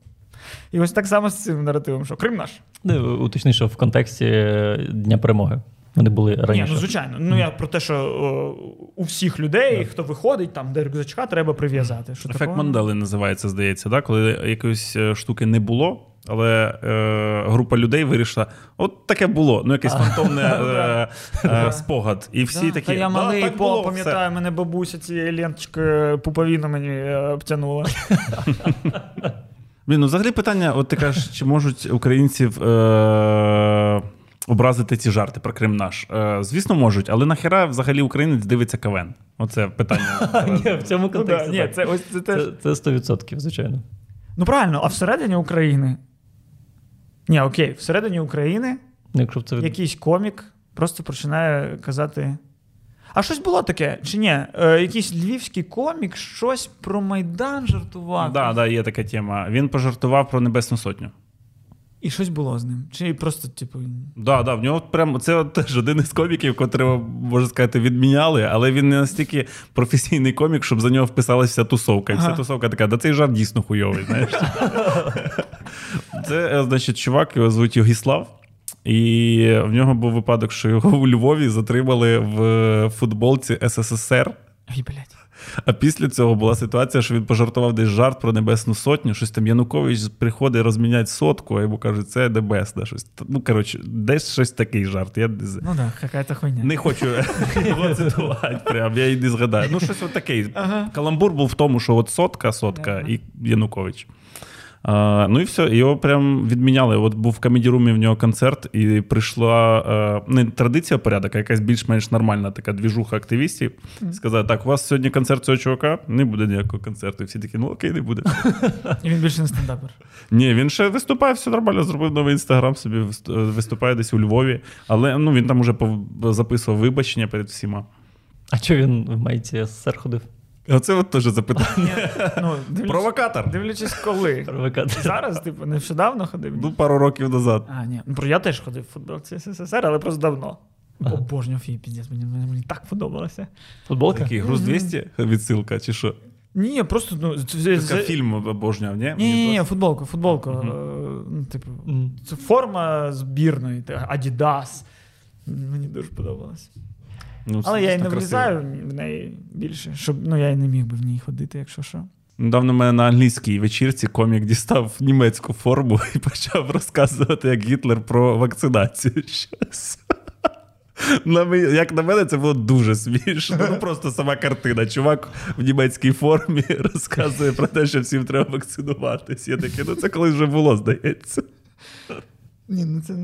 І ось так само з цим наративом, що Крим наш. Не, уточни, що в контексті е, Дня перемоги. Вони були раніше. Ні, ну звичайно. Ну я про те, що о, у всіх людей, хто виходить, там де рюкзачка, треба прив'язати. Що Ефект такого? Мандели називається, здається, да? коли якоїсь е, штуки не було, але е, група людей вирішила: от таке було, ну якийсь фантомний е, [laughs] е, спогад. І всі такі. Та я малий пам'ятаю, мене бабуся цією ленточкою пуповіну мені обтянула. [laughs] Блін, ну взагалі питання: от ти кажеш, чи можуть українців е- образити ці жарти про Крим наш? Е- Звісно, можуть, але нахера взагалі українець дивиться КВН? Оце питання. [laughs] Ні, В цьому контексті. Ні, це ось це теж. Це 100%, звичайно. Ну правильно, а всередині України. Ні, окей, всередині України Якщо це... якийсь комік просто починає казати. А щось було таке, чи ні? Е, Якийсь львівський комік щось про Майдан жартував. Так, да, да, є така тема. Він пожартував про Небесну Сотню. І щось було з ним. Чи просто, типу. Да, да, в нього прям це от теж один із коміків, котрого, можна сказати, відміняли, але він не настільки професійний комік, щоб за нього вписалася тусовка. І вся ага. тусовка така, да цей жарт дійсно хуйовий. знаєш. [laughs] Це, значить, чувак, його звуть Югіслав. І в нього був випадок, що його у Львові затримали в футболці СССР. Ай, блядь. А після цього була ситуація, що він пожартував десь жарт про Небесну Сотню. Щось там Янукович приходить розміняти сотку, а йому кажуть, це Небесна. Щось. Ну, коротше, десь щось такий жарт. Я Ну так, яка-то хуйня. Не хочу [laughs] його цитувати. Прям, я її не згадаю. Ну, щось отакий. Ага. Каламбур був в тому, що от сотка, сотка ага. і Янукович. А, Ну і все, його прям відміняли. От був в комедірумі в нього концерт, і прийшла а, не традиція порядок, а якась більш-менш нормальна така двіжуха активістів. Mm. Сказали, так, у вас сьогодні концерт цього чувака, не буде ніякого концерту. І всі такі, ну окей, не буде. [laughs] І він більше не стендапер. Ні, він ще виступає, все нормально, зробив новий інстаграм, собі виступає десь у Львові. Але ну, він там уже записував вибачення перед всіма. А чого він в майці СССР ходив? Оце от теж запитання. Ну, дивлячись, Провокатор. Дивлячись, коли. Провокатор. Зараз, типу, нещодавно ходив. Ну, пару років назад. А, ні. Ну, я теж ходив в футболці СССР, але просто давно. Обожнював її, піздець, мені, мені так подобалося. Футболка? Такий груз 200 відсилка, чи що? Ні, просто ну, це, це... фільм обожнював, ні? Ні, ні, ні, футболку, футболку. Uh-huh. Ну, типу, uh-huh. Це форма збірної, Adidas. Мені дуже подобалось. Ну, Але я й не влізаю в неї більше, щоб ну я й не міг би в ній ходити, якщо що. Недавно мене на англійській вечірці комік дістав німецьку форму [laughs] і почав розказувати, як Гітлер про вакцинацію. [laughs] Щас. Як на мене, це було дуже смішно. Ну Просто сама картина. Чувак в німецькій формі [laughs] розказує про те, що всім треба вакцинуватись. Я такий, ну це колись вже було, здається. Ні, ну це...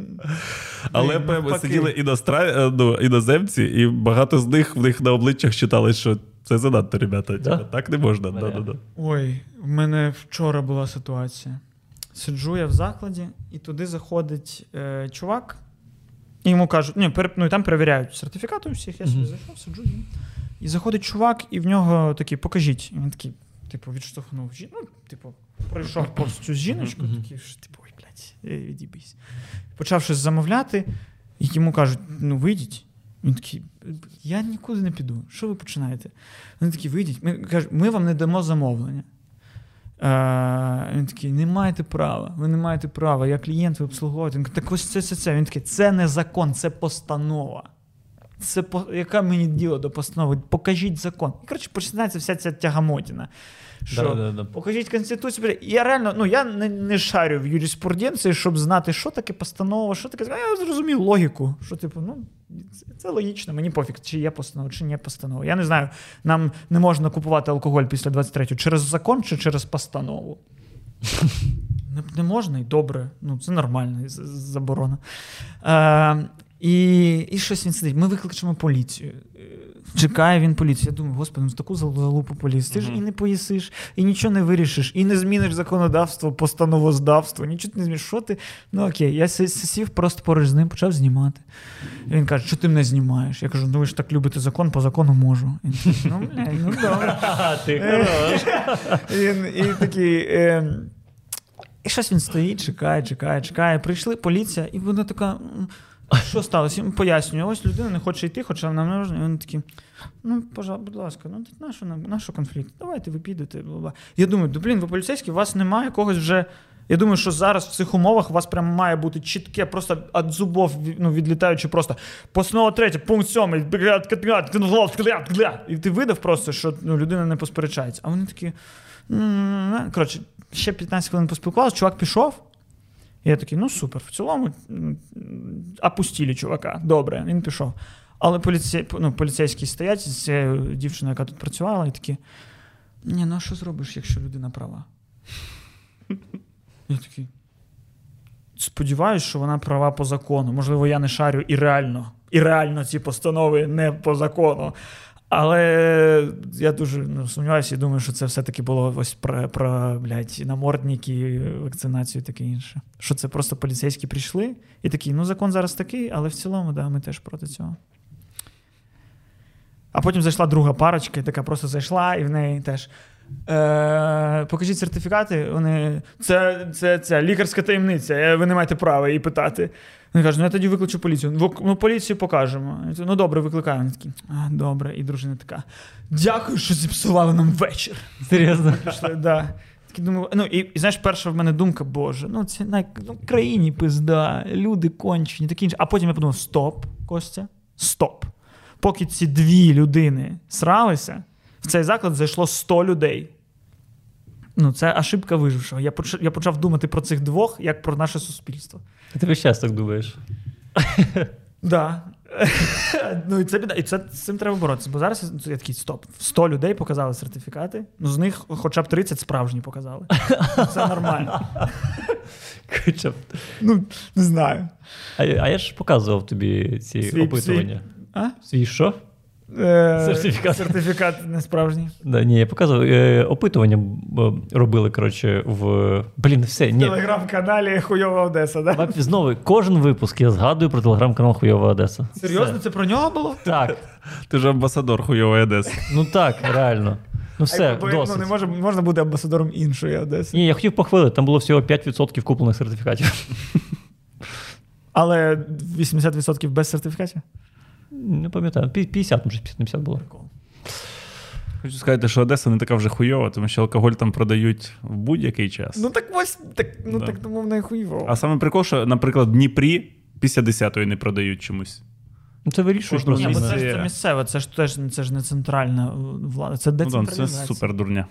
Але ми сиділи іностра... Е, ну, іноземці, і багато з них в них на обличчях читали, що це занадто, ребята. Да? Так не можна. Да, да, да. Ой, в мене вчора була ситуація. Сиджу я в закладі, і туди заходить е, чувак, і йому кажуть, ні, пер... ну, там перевіряють сертифікати у всіх, я собі зайшов, сиджу. І заходить чувак, і в нього такий, покажіть. І він такий, типу, відштовхнув. Ну, типу, пройшов повз цю жіночку, такий, типу, блядь, відібись. Почав щось замовляти, і йому кажуть: ну вийдіть. Він такий, я нікуди не піду. Що ви починаєте? Вони такі, вийдіть. Ми кажуть, ми вам не дамо замовлення. Е, Він такий, не маєте права, ви не маєте права, я клієнт, ви обслуговуєте. Він так ось це, це, це. Він такий, це не закон, це постанова. Це по... яке мені діло до постанови? Покажіть закон. І коротше, починається вся ця тягамотіна. Що Да, да, да. покажіть конституцію. Я реально, ну я не, не шарю в юриспруденції, щоб знати, що таке постанова, що таке. Я зрозумів логіку. Що, типу, ну це, це логічно, мені пофіг, чи є постанова, чи не постанова. Я не знаю, нам не можна купувати алкоголь після 23-го через закон чи через постанову. [laughs] Не, не можна і добре. Ну, це нормально, з- заборона. Е, і, і щось він сидить. Ми викличемо поліцію. Чекає він поліцію. Я думаю, господи, ну таку залупу поліцію. Ти ж і не поїсиш, і нічого не вирішиш, і не зміниш законодавство, постановоздавство, нічого ти не зміниш. Що ти? Ну окей, я сі- сів просто поруч з ним, почав знімати. І він каже, що ти мене знімаєш? Я кажу, ну ви ж так любите закон, по закону можу. Він ну, блядь, ну добре. [laughs] Ти хорош. [laughs] І такий. Е, і щось він стоїть, чекає, чекає, чекає. Прийшли поліція, і вона така. «М, Що сталося? Йому пояснюю, ось людина не хоче йти, хоча нам не можна. І він такий, ну, пожалуйста, будь ласка, ну на що, нам- на конфлікт? Давайте ви підете. бла-бла». Я думаю, да блін, ви поліцейські, у вас немає якогось вже. Я думаю, що зараз в цих умовах у вас прям має бути чітке, просто від зубов ну, відлітаючи просто постанова третя, пункт сьомий, і ти видав просто, що ну, людина не посперечається. А вони такі. Коротше, ще 15 хвилин поспілкувалися, чувак пішов. Я такий, ну супер, в цілому опустили чувака. Добре, він пішов. Але поліцей, ну, поліцейські стоять з цією дівчиною, яка тут працювала, і такі: ні, ну а що зробиш, якщо людина права? Я такий. Сподіваюсь, що вона права по закону. Можливо, я не шарю і реально, і реально ці постанови не по закону. Але я дуже ну, сумніваюся і думаю, що це все-таки було ось про, про блядь, намордники, вакцинацію і таке інше. Що це просто поліцейські прийшли і такі, ну закон зараз такий, але в цілому, да, ми теж проти цього. А потім зайшла друга парочка, і така просто зайшла, і в неї теж. Е, покажіть сертифікати. Вони, це, це, це лікарська таємниця, ви не маєте права її питати. Вони кажуть, ну я тоді викличу поліцію. «Ну, Ну, поліцію покажемо. Кажу, Ну добре, викликаю. Вони такі, а, добре. І дружина така. Дякую, що зіпсували нам вечір. Серйозно. Пішли, да. Думаю, ну і, і знаєш, перша в мене думка, Боже, ну це на ну, країні пизда, люди кончені, такі інше. А потім я подумав: стоп, Костя, стоп. Поки ці дві людини сралися, в цей заклад зайшло 100 людей. Ну, це ошибка вижившого. Я почав, я почав думати про цих двох як про наше суспільство. Ти весь час так думаєш. [laughs] Да. [laughs] ну, і це біда. І це з цим треба боротися. Бо зараз я такий стоп. 100 людей показали сертифікати, ну з них хоча б 30 справжні показали. [laughs] Це нормально. Хоча б. Ну, не знаю. А, а я ж показував тобі ці Свій- опитування. А? Свій що? Е, Сертифікат. Сертифікат не справжній. Да, ні, я показував. Е, опитування робили, коротше, в. Блін, все. В телеграм-каналі Хуйова Одеса, да? Знову, кожен випуск я згадую про телеграм-канал Хуйова Одеса. Серйозно, Все. це про нього було? Так. Ти ж амбасадор хуйової Одеси. Ну так, реально. Ну все, Бо, досить. Ну, не може, можна бути амбасадором іншої Одеси. Ні, я хотів похвалити, там було всього 5% куплених сертифікатів. Але 80% без сертифікатів? Не пам'ятаю, 50, може 50 було. Хочу сказати, що Одеса не така вже хуйова, тому що алкоголь там продають в будь-який час. Ну так ось, так, ну Да. так тому не хуйово. А саме прикол, що, наприклад, в Дніпрі після 10-ї не продають чомусь. Ну це вирішуєш Ні, бо це ж це місцеве, це ж теж це ж не центральна е, влада, це Ну, да, це супер дурня.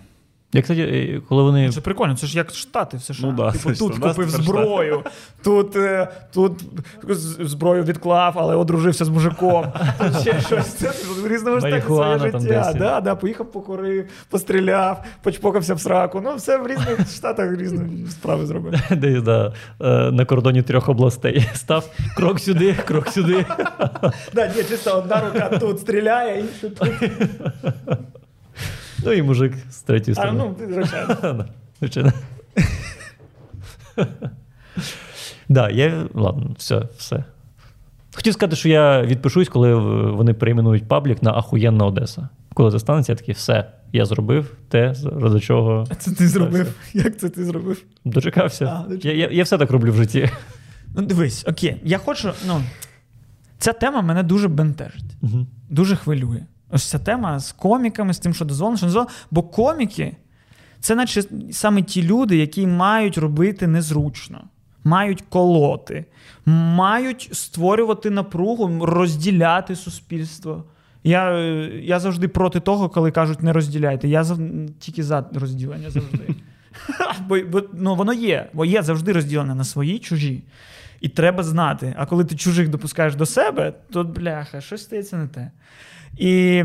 Я, кстати, е, коли вони. Це прикольно, це ж як Штати в США. Ну да, типу, це ж тут купив зброю, тут, е, тут зброю відклав, але одружився з мужиком. [laughs] Тут ще щось. Це в різному ж так своє життя. Да, да, поїхав, покурив, постріляв, почпокався в сраку. Ну, все в різних [laughs] штатах різні справи зробив. [laughs] Десь да, е, на кордоні трьох областей став крок сюди, крок сюди. Да, ні, чисто одна рука тут стріляє, інша тут. Ну і мужик з третьої А сторони. ну, звичайно. [laughs] Звичайно. [laughs] Да, я. Ладно, все, все. Хотів сказати, що я відпишусь, коли вони перейменують паблік на ахуєнна Одеса. Коли це станеться, я такий, все, я зробив те, ради чого Це ти зробив. Як це ти зробив? дочекався. А, дочекався. Я, я, я все так роблю в житті. Ну, дивись, окей, я хочу. Ну, ця тема мене дуже бентежить. Мгм. дуже хвилює. Ось ця тема з коміками, з тим, що дозволено, що не дозволено. Бо коміки Це наче саме ті люди, які мають робити незручно, мають колоти, мають створювати напругу, розділяти суспільство. Я я завжди проти того, коли кажуть, не розділяйте. Я зав... тільки за розділення завжди. [laughs] Бо, бо ну, воно є, бо є завжди розділене на свої чужі. І треба знати. А коли ти чужих допускаєш до себе, то бляха, щось стається не те. І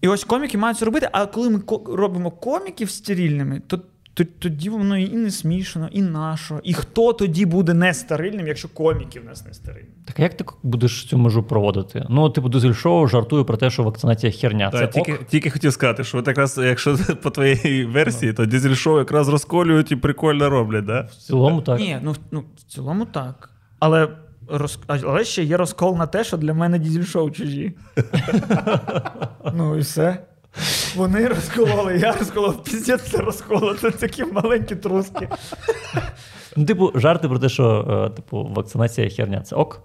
і ось коміки мають це робити, а коли ми робимо коміків стерильними, то тоді воно і не смішно, і нашо. І хто тоді буде не стерильним, якщо коміки в нас не стерильні? Так як ти будеш цю межу проводити? Ну, типу, дизель-шоу жартує про те, що вакцинація херня. Та, Це тільки ок? тільки хотів сказати, що от якраз, якщо [laughs] по твоїй версії, то дизель-шоу якраз розколюють і прикольно роблять, да? В цілому так. Ні, ну ну в цілому так. Але роз... але ще є розкол на те, що для мене дізель-шоу чужі. Ну і все. Вони розкололи, я розколов, піздець це розколо. Це такі маленькі труски. Ну, типу, жарти про те, що е, типу, вакцинація херня. Це ок?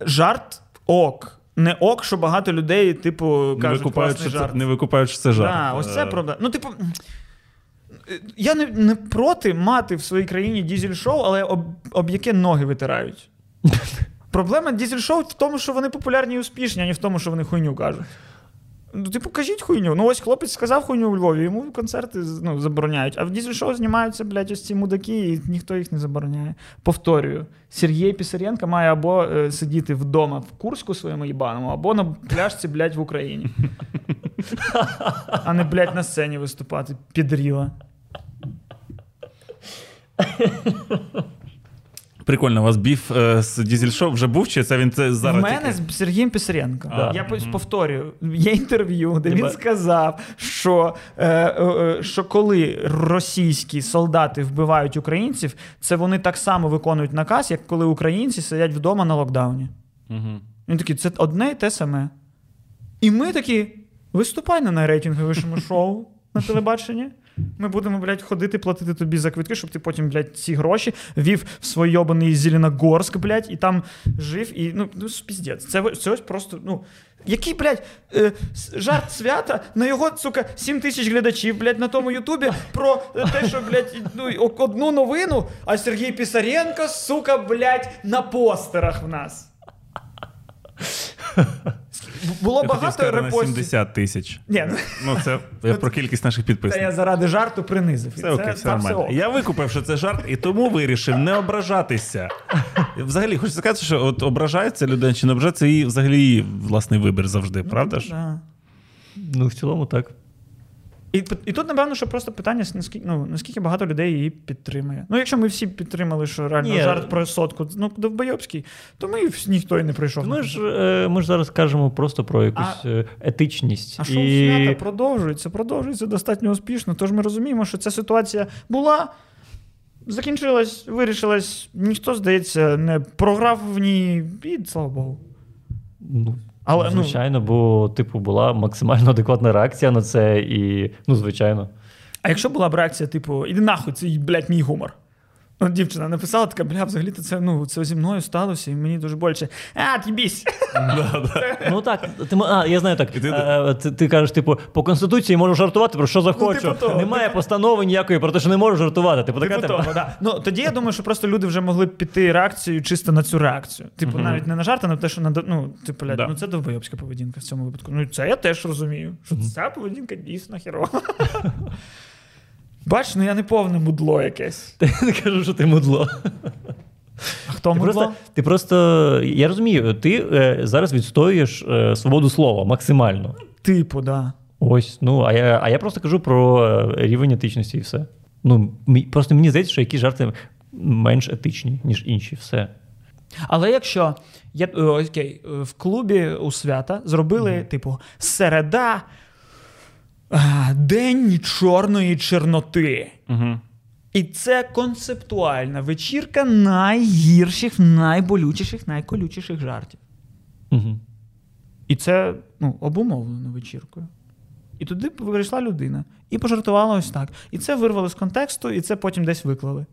Жарт ок. Не ок, що багато людей, типу, кажуть, не викупають, класний що жарт. Це, не викупають, що це жарт. Да, ось це Е, проблема. Ну, типу, я не, не проти мати в своїй країні дізель-шоу, але об, об яке ноги витирають. [laughs] Проблема дізель-шоу в тому, що вони популярні і успішні, а не в тому, що вони хуйню кажуть. Ну, типу, кажіть хуйню. Ну, ось хлопець сказав хуйню у Львові, йому концерти ну, забороняють. А в дізель-шоу знімаються, блядь, ось ці мудаки, і ніхто їх не забороняє. Повторюю, Сергій Пісаренко має або е, сидіти вдома в Курську своєму їбаному, або на пляжці, блядь, в Україні. [laughs] А не, блядь, на сцені виступати. Підріла. Прикольно, у вас біф е, з дізель-шоу вже був, чи це він це зараз? В мене тільки? з Сергієм Писаренко. А, Я повторюю, є інтерв'ю, де він сказав, що, е, е, що коли російські солдати вбивають українців, це вони так само виконують наказ, як коли українці сидять вдома на локдауні. Мгм. Він такий, це одне і те саме. І ми такі: виступай на найрейтинговішому шоу на телебаченні. Ми будемо, блядь, ходити, платити тобі за квитки, щоб ти потім, блядь, ці гроші вів в свій йобаний Зеленогорськ, блядь, і там жив. І ну, ну піздець. Це, це ось просто, ну. Який, блядь, е, жарт свята на його, сука, 7 тисяч глядачів, блядь, на тому Ютубі про те, що, блядь, ну, одну новину, а Сергій Пісаренко, сука, блядь, на постерах в нас. Було Я хотів багато сказати, на репостів. 70 тисяч. Ні, ну, Ну, це я про кількість наших це я заради жарту принизив. Все окей, все нормально. Все. Я викупив, що це жарт, і тому вирішив не ображатися. Взагалі, хочу сказати, що от ображається людина чи не ображається, її взагалі її власний вибір завжди, правда ж? Да. Ну, в цілому так. І, і тут, напевно, що просто питання, наскільки, ну, наскільки багато людей її підтримує. Ну, якщо ми всі підтримали, що реально Ні. жарт про сотку, ну, довбойобський, то ми ніхто і не прийшов. Ми ж, е, ми ж зараз кажемо просто про якусь е, етичність. А шоу і... свята продовжується, продовжується достатньо успішно. Тож ми розуміємо, що ця ситуація була, закінчилась, вирішилась, ніхто, здається, не програв в ній, і слава Богу. Ну, Але, ну, звичайно, бо, типу, була максимально [laughs] адекватна реакція на це, і, ну, звичайно. А якщо була б реакція, типу, іди нахуй, це, блядь, мій гумор. Ну, дівчина написала така, бля, взагалі-то це, ну, це зі мною сталося, і мені дуже боляче. А, тібісь. Ну так, ти, а, я знаю так. Ти- Е, ти, ти кажеш, типу, по конституції можу жартувати про що захочу. типу Немає постанови ніякої про те, що не можу жартувати. Типу, така Типу тема. да. Ну, тоді я думаю, що просто люди вже могли б піти реакцією чисто на цю реакцію. Типу, навіть не на жарт, а на те, що на ну, типу, блядь, ну це довбойобська поведінка в цьому випадку. Ну, це я теж розумію, що ця поведінка дійсно херова. Бач, ну я не повне мудло якесь. [laughs] Ти не кажу, що ти мудло. А хто Ти мудло? просто, ти просто, я розумію, ти е, зараз відстоюєш е, свободу слова максимально. Типу, да. Ось, ну, а я, а я просто кажу про е, рівень етичності і все. Ну, просто мені здається, що якісь жарти менш етичні, ніж інші. Все. Але якщо я, е, окей, в клубі у свята зробили, типу, середа, день чорної чорноти. Угу. І це концептуальна вечірка найгірших, найболючіших, найколючіших жартів. Угу. І це ну, обумовлено вечіркою. І туди прийшла людина і пожартувала ось так. І це вирвали з контексту, і це потім десь виклали.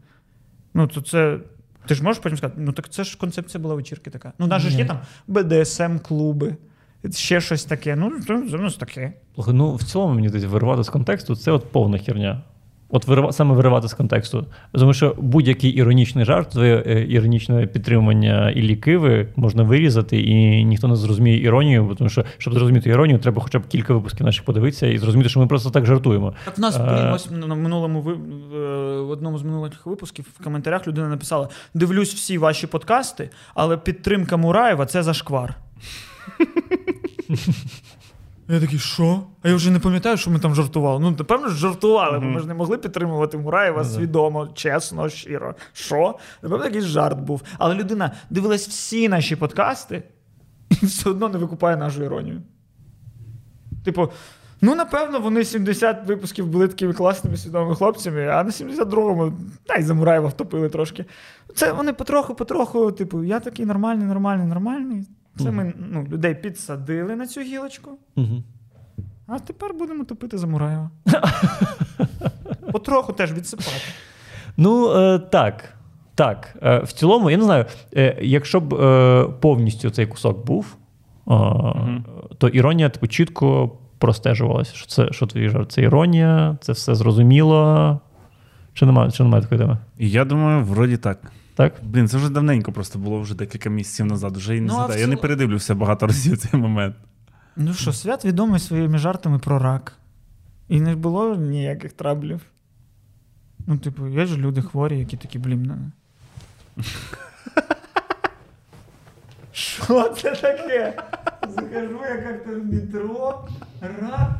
Ну, то це. Ти ж можеш потім сказати, ну так це ж концепція була вечірки така. Ну, у нас же ж є там БДСМ-клуби, ще щось таке. Ну, ну, таке. Слухай, Ну, в цілому, мені здається, виривати з контексту це от повна херня. От вирива, саме виривати з контексту. Тому що будь-який іронічний жарт, твоє е, іронічне підтримання і Киви можна вирізати, і ніхто не зрозуміє іронію, тому що, щоб зрозуміти іронію, треба хоча б кілька випусків наших подивитися і зрозуміти, що ми просто так жартуємо. Так в нас Е, блін, ось на минулому ви- в одному з минулих випусків в коментарях людина написала: дивлюсь всі ваші подкасти, але підтримка Мураєва це зашквар. Я такий, що? А я вже не пам'ятаю, що ми там жартували. Ну, напевно, ж жартували, бо ми ж не могли підтримувати Мураєва свідомо, чесно, щиро. Що? Напевно, якийсь жарт був. Але людина дивилась всі наші подкасти і все одно не викупає нашу іронію. Типу, ну напевно, вони 70 випусків були такими класними свідомими хлопцями, а на 72-му, та й за Мураєва втопили трошки. Це вони потроху-потроху, типу, я такий нормальний, нормальний, нормальний. Це ми ну, людей підсадили на цю гілочку, Угу. а тепер будемо топити за Мураєва. [laughs] Потроху теж відсипати. Ну, е, так. Так. Е, в цілому, я не знаю, е, якщо б е, повністю цей кусок був, е, то іронія типу, чітко простежувалася. Що це що твій жарт? Це іронія, це все зрозуміло. Чи немає, чи немає такої теми? Я думаю, вроді так. Так? Блін, це вже давненько просто було вже декілька місяців назад. Вже і не Ну, згадаю. в Я не передивлюся багато [laughs] разів цей момент. Ну що, свят відомий своїми жартами про рак. І не було ніяких траблів. Ну, типу, є ж люди хворі, які такі, блін. ну. [laughs] Що це таке? Захожу я як-то в метро, рак.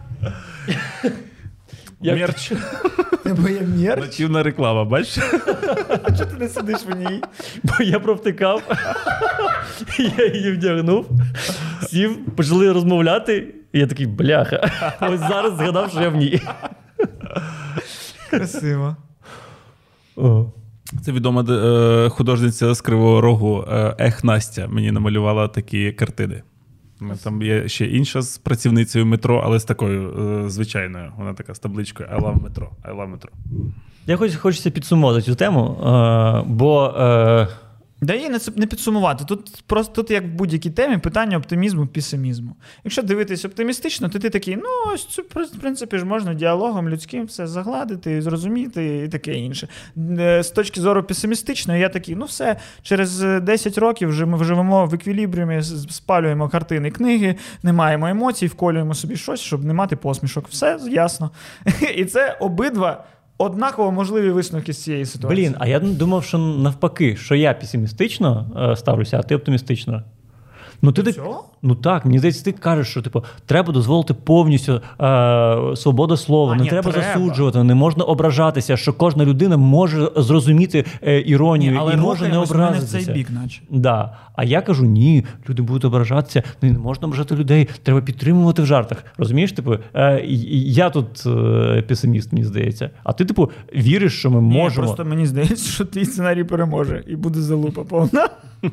Як- Мерч. Тебе є мерч? Нативна реклама, бачиш? А чого ти не сидиш в ній? Бо я провтикав, я її вдягнув, сів, почали розмовляти, і я такий, бляха. Ось зараз згадав, що я в ній. Красиво. О. Це відома е, художниця з Кривого Рогу е, Ех Настя мені намалювала такі картини. Там є ще інша з працівницею метро, але з такою е, звичайною. Вона така з табличкою I love метро. I love метро. Я хоч, хочеться підсумувати цю тему, е, бо е, Да її не, не підсумувати. Тут просто тут, як в будь-якій темі, питання оптимізму, песимізму. Якщо дивитись оптимістично, то ти такий, ну ось це в принципі ж можна діалогом людським все загладити, зрозуміти і таке інше. Е, З точки зору песимістичної, я такий, ну все, через е, 10 років вже ми живемо в еквілібріумі, спалюємо картини, книги, не маємо емоцій, вколюємо собі щось, щоб не мати посмішок. Все ясно. [laughs] І це обидва. Однаково можливі висновки з цієї ситуації. блін, а я думав, що навпаки, що я песимістично е, ставлюся, а ти оптимістично. Ну, ти так, ну так, мені здається, ти кажеш, що типу, треба дозволити повністю е, свободу слова, А, не ні, треба, треба. засуджувати, не можна ображатися, що кожна людина може зрозуміти е, іронію але і може не ми в цей бік, наче. Да. А я кажу, ні, люди будуть ображатися, ну, не можна ображати людей, треба підтримувати в жартах. Розумієш, типу, е, я тут е, песиміст, мені здається. А ти, типу, віриш, що ми Ні, можемо. просто мені здається, що твій сценарій переможе і буде залупа повна. [laughs]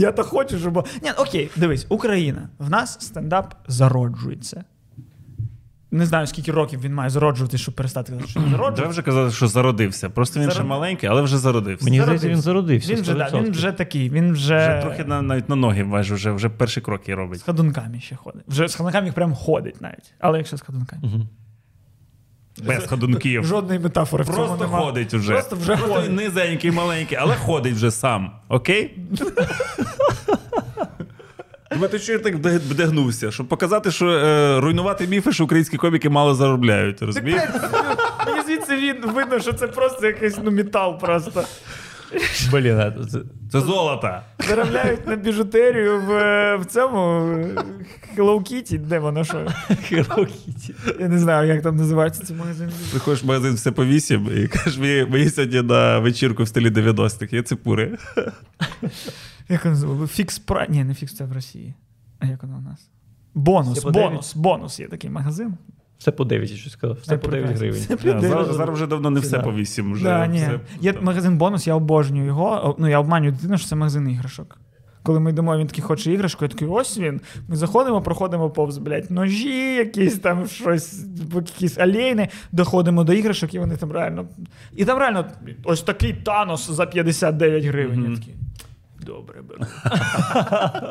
Я то хочу, щоб. Ні, окей, дивись, Україна. В нас стендап зароджується. Не знаю, скільки років він має зароджуватися, щоб перестати казати, що не Давай зароджується. вже казати, що зародився. Просто він ще маленький, але вже зародився. Мені здається, він зародився. Він вже, да, він вже такий, він вже, Вже трохи на, навіть на ноги майже вже, вже перші кроки робить. з ходунками ще ходить. Вже з ходунками прям ходить навіть. Але якщо з ходунками. Мгм. Без ходунків. Жодної метафори в цьому Просто нема. ходить уже. Просто вже ходить. він низенький, маленький, але ходить вже сам. Окей? Думаєте, що я так вдягнувся? Щоб показати, що е, руйнувати міфи, що українські коміки мало заробляють. Розумієш? Мені звідси він видно, що це просто якийсь ну, метал просто. Блін, це- золото. Заробляють на біжутерію в, в цьому Hello Kitty, де воно що? Hello Kitty. Я не знаю, як там називається цей магазин. Приходиш в магазин все по вісім і кажеш, мені, сьогодні на вечірку в стилі 90-х є ципури. Як воно називається? Фікс прайс. Ні, не фікс, це в Росії. А як воно у нас? Бонус, бонус, бонус є такий магазин. Все по 9, я щось сказав. Все Ай, по 9 гривень. Все по Да, зараз, зараз вже давно не все Да. по вісім. Вже Да, ні. все- Є магазин бонус, я обожнюю його. Ну, я обманюю дитину, що це магазин іграшок. Коли ми йдемо, він такий хоче іграшку, я такий, ось він. Ми заходимо, проходимо повз, блядь, ножі, якісь там щось, якісь алейни, доходимо до іграшок, і вони там реально. І там реально ось такий Танос за 59 гривень. Я такий, добре беру. [laughs]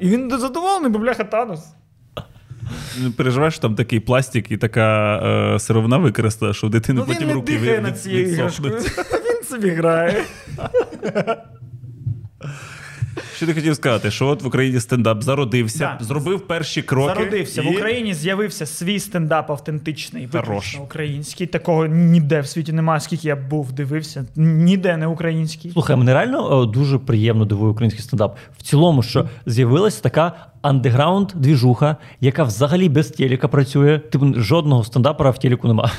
І він задоволений, бо бляха Танос. Не переживаєш, що там такий пластик і така е, сировина використана, що в дитини Ну він потім не руки дихає від, над цією відсохнуть. іграшкою. [laughs] Він собі грає. [laughs] Що ти хотів сказати? Що от в Україні стендап зародився, Да. зробив перші кроки. Зародився. і... В Україні з'явився свій стендап автентичний, Хорош. виключно український. Такого ніде в світі немає, скільки я був, дивився. Ніде не український. Слухай, мене реально дуже приємно дивує український стендап. В цілому, що з'явилася така андеграунд двіжуха, яка взагалі без телека працює. Типу, жодного стендапера в телеку нема.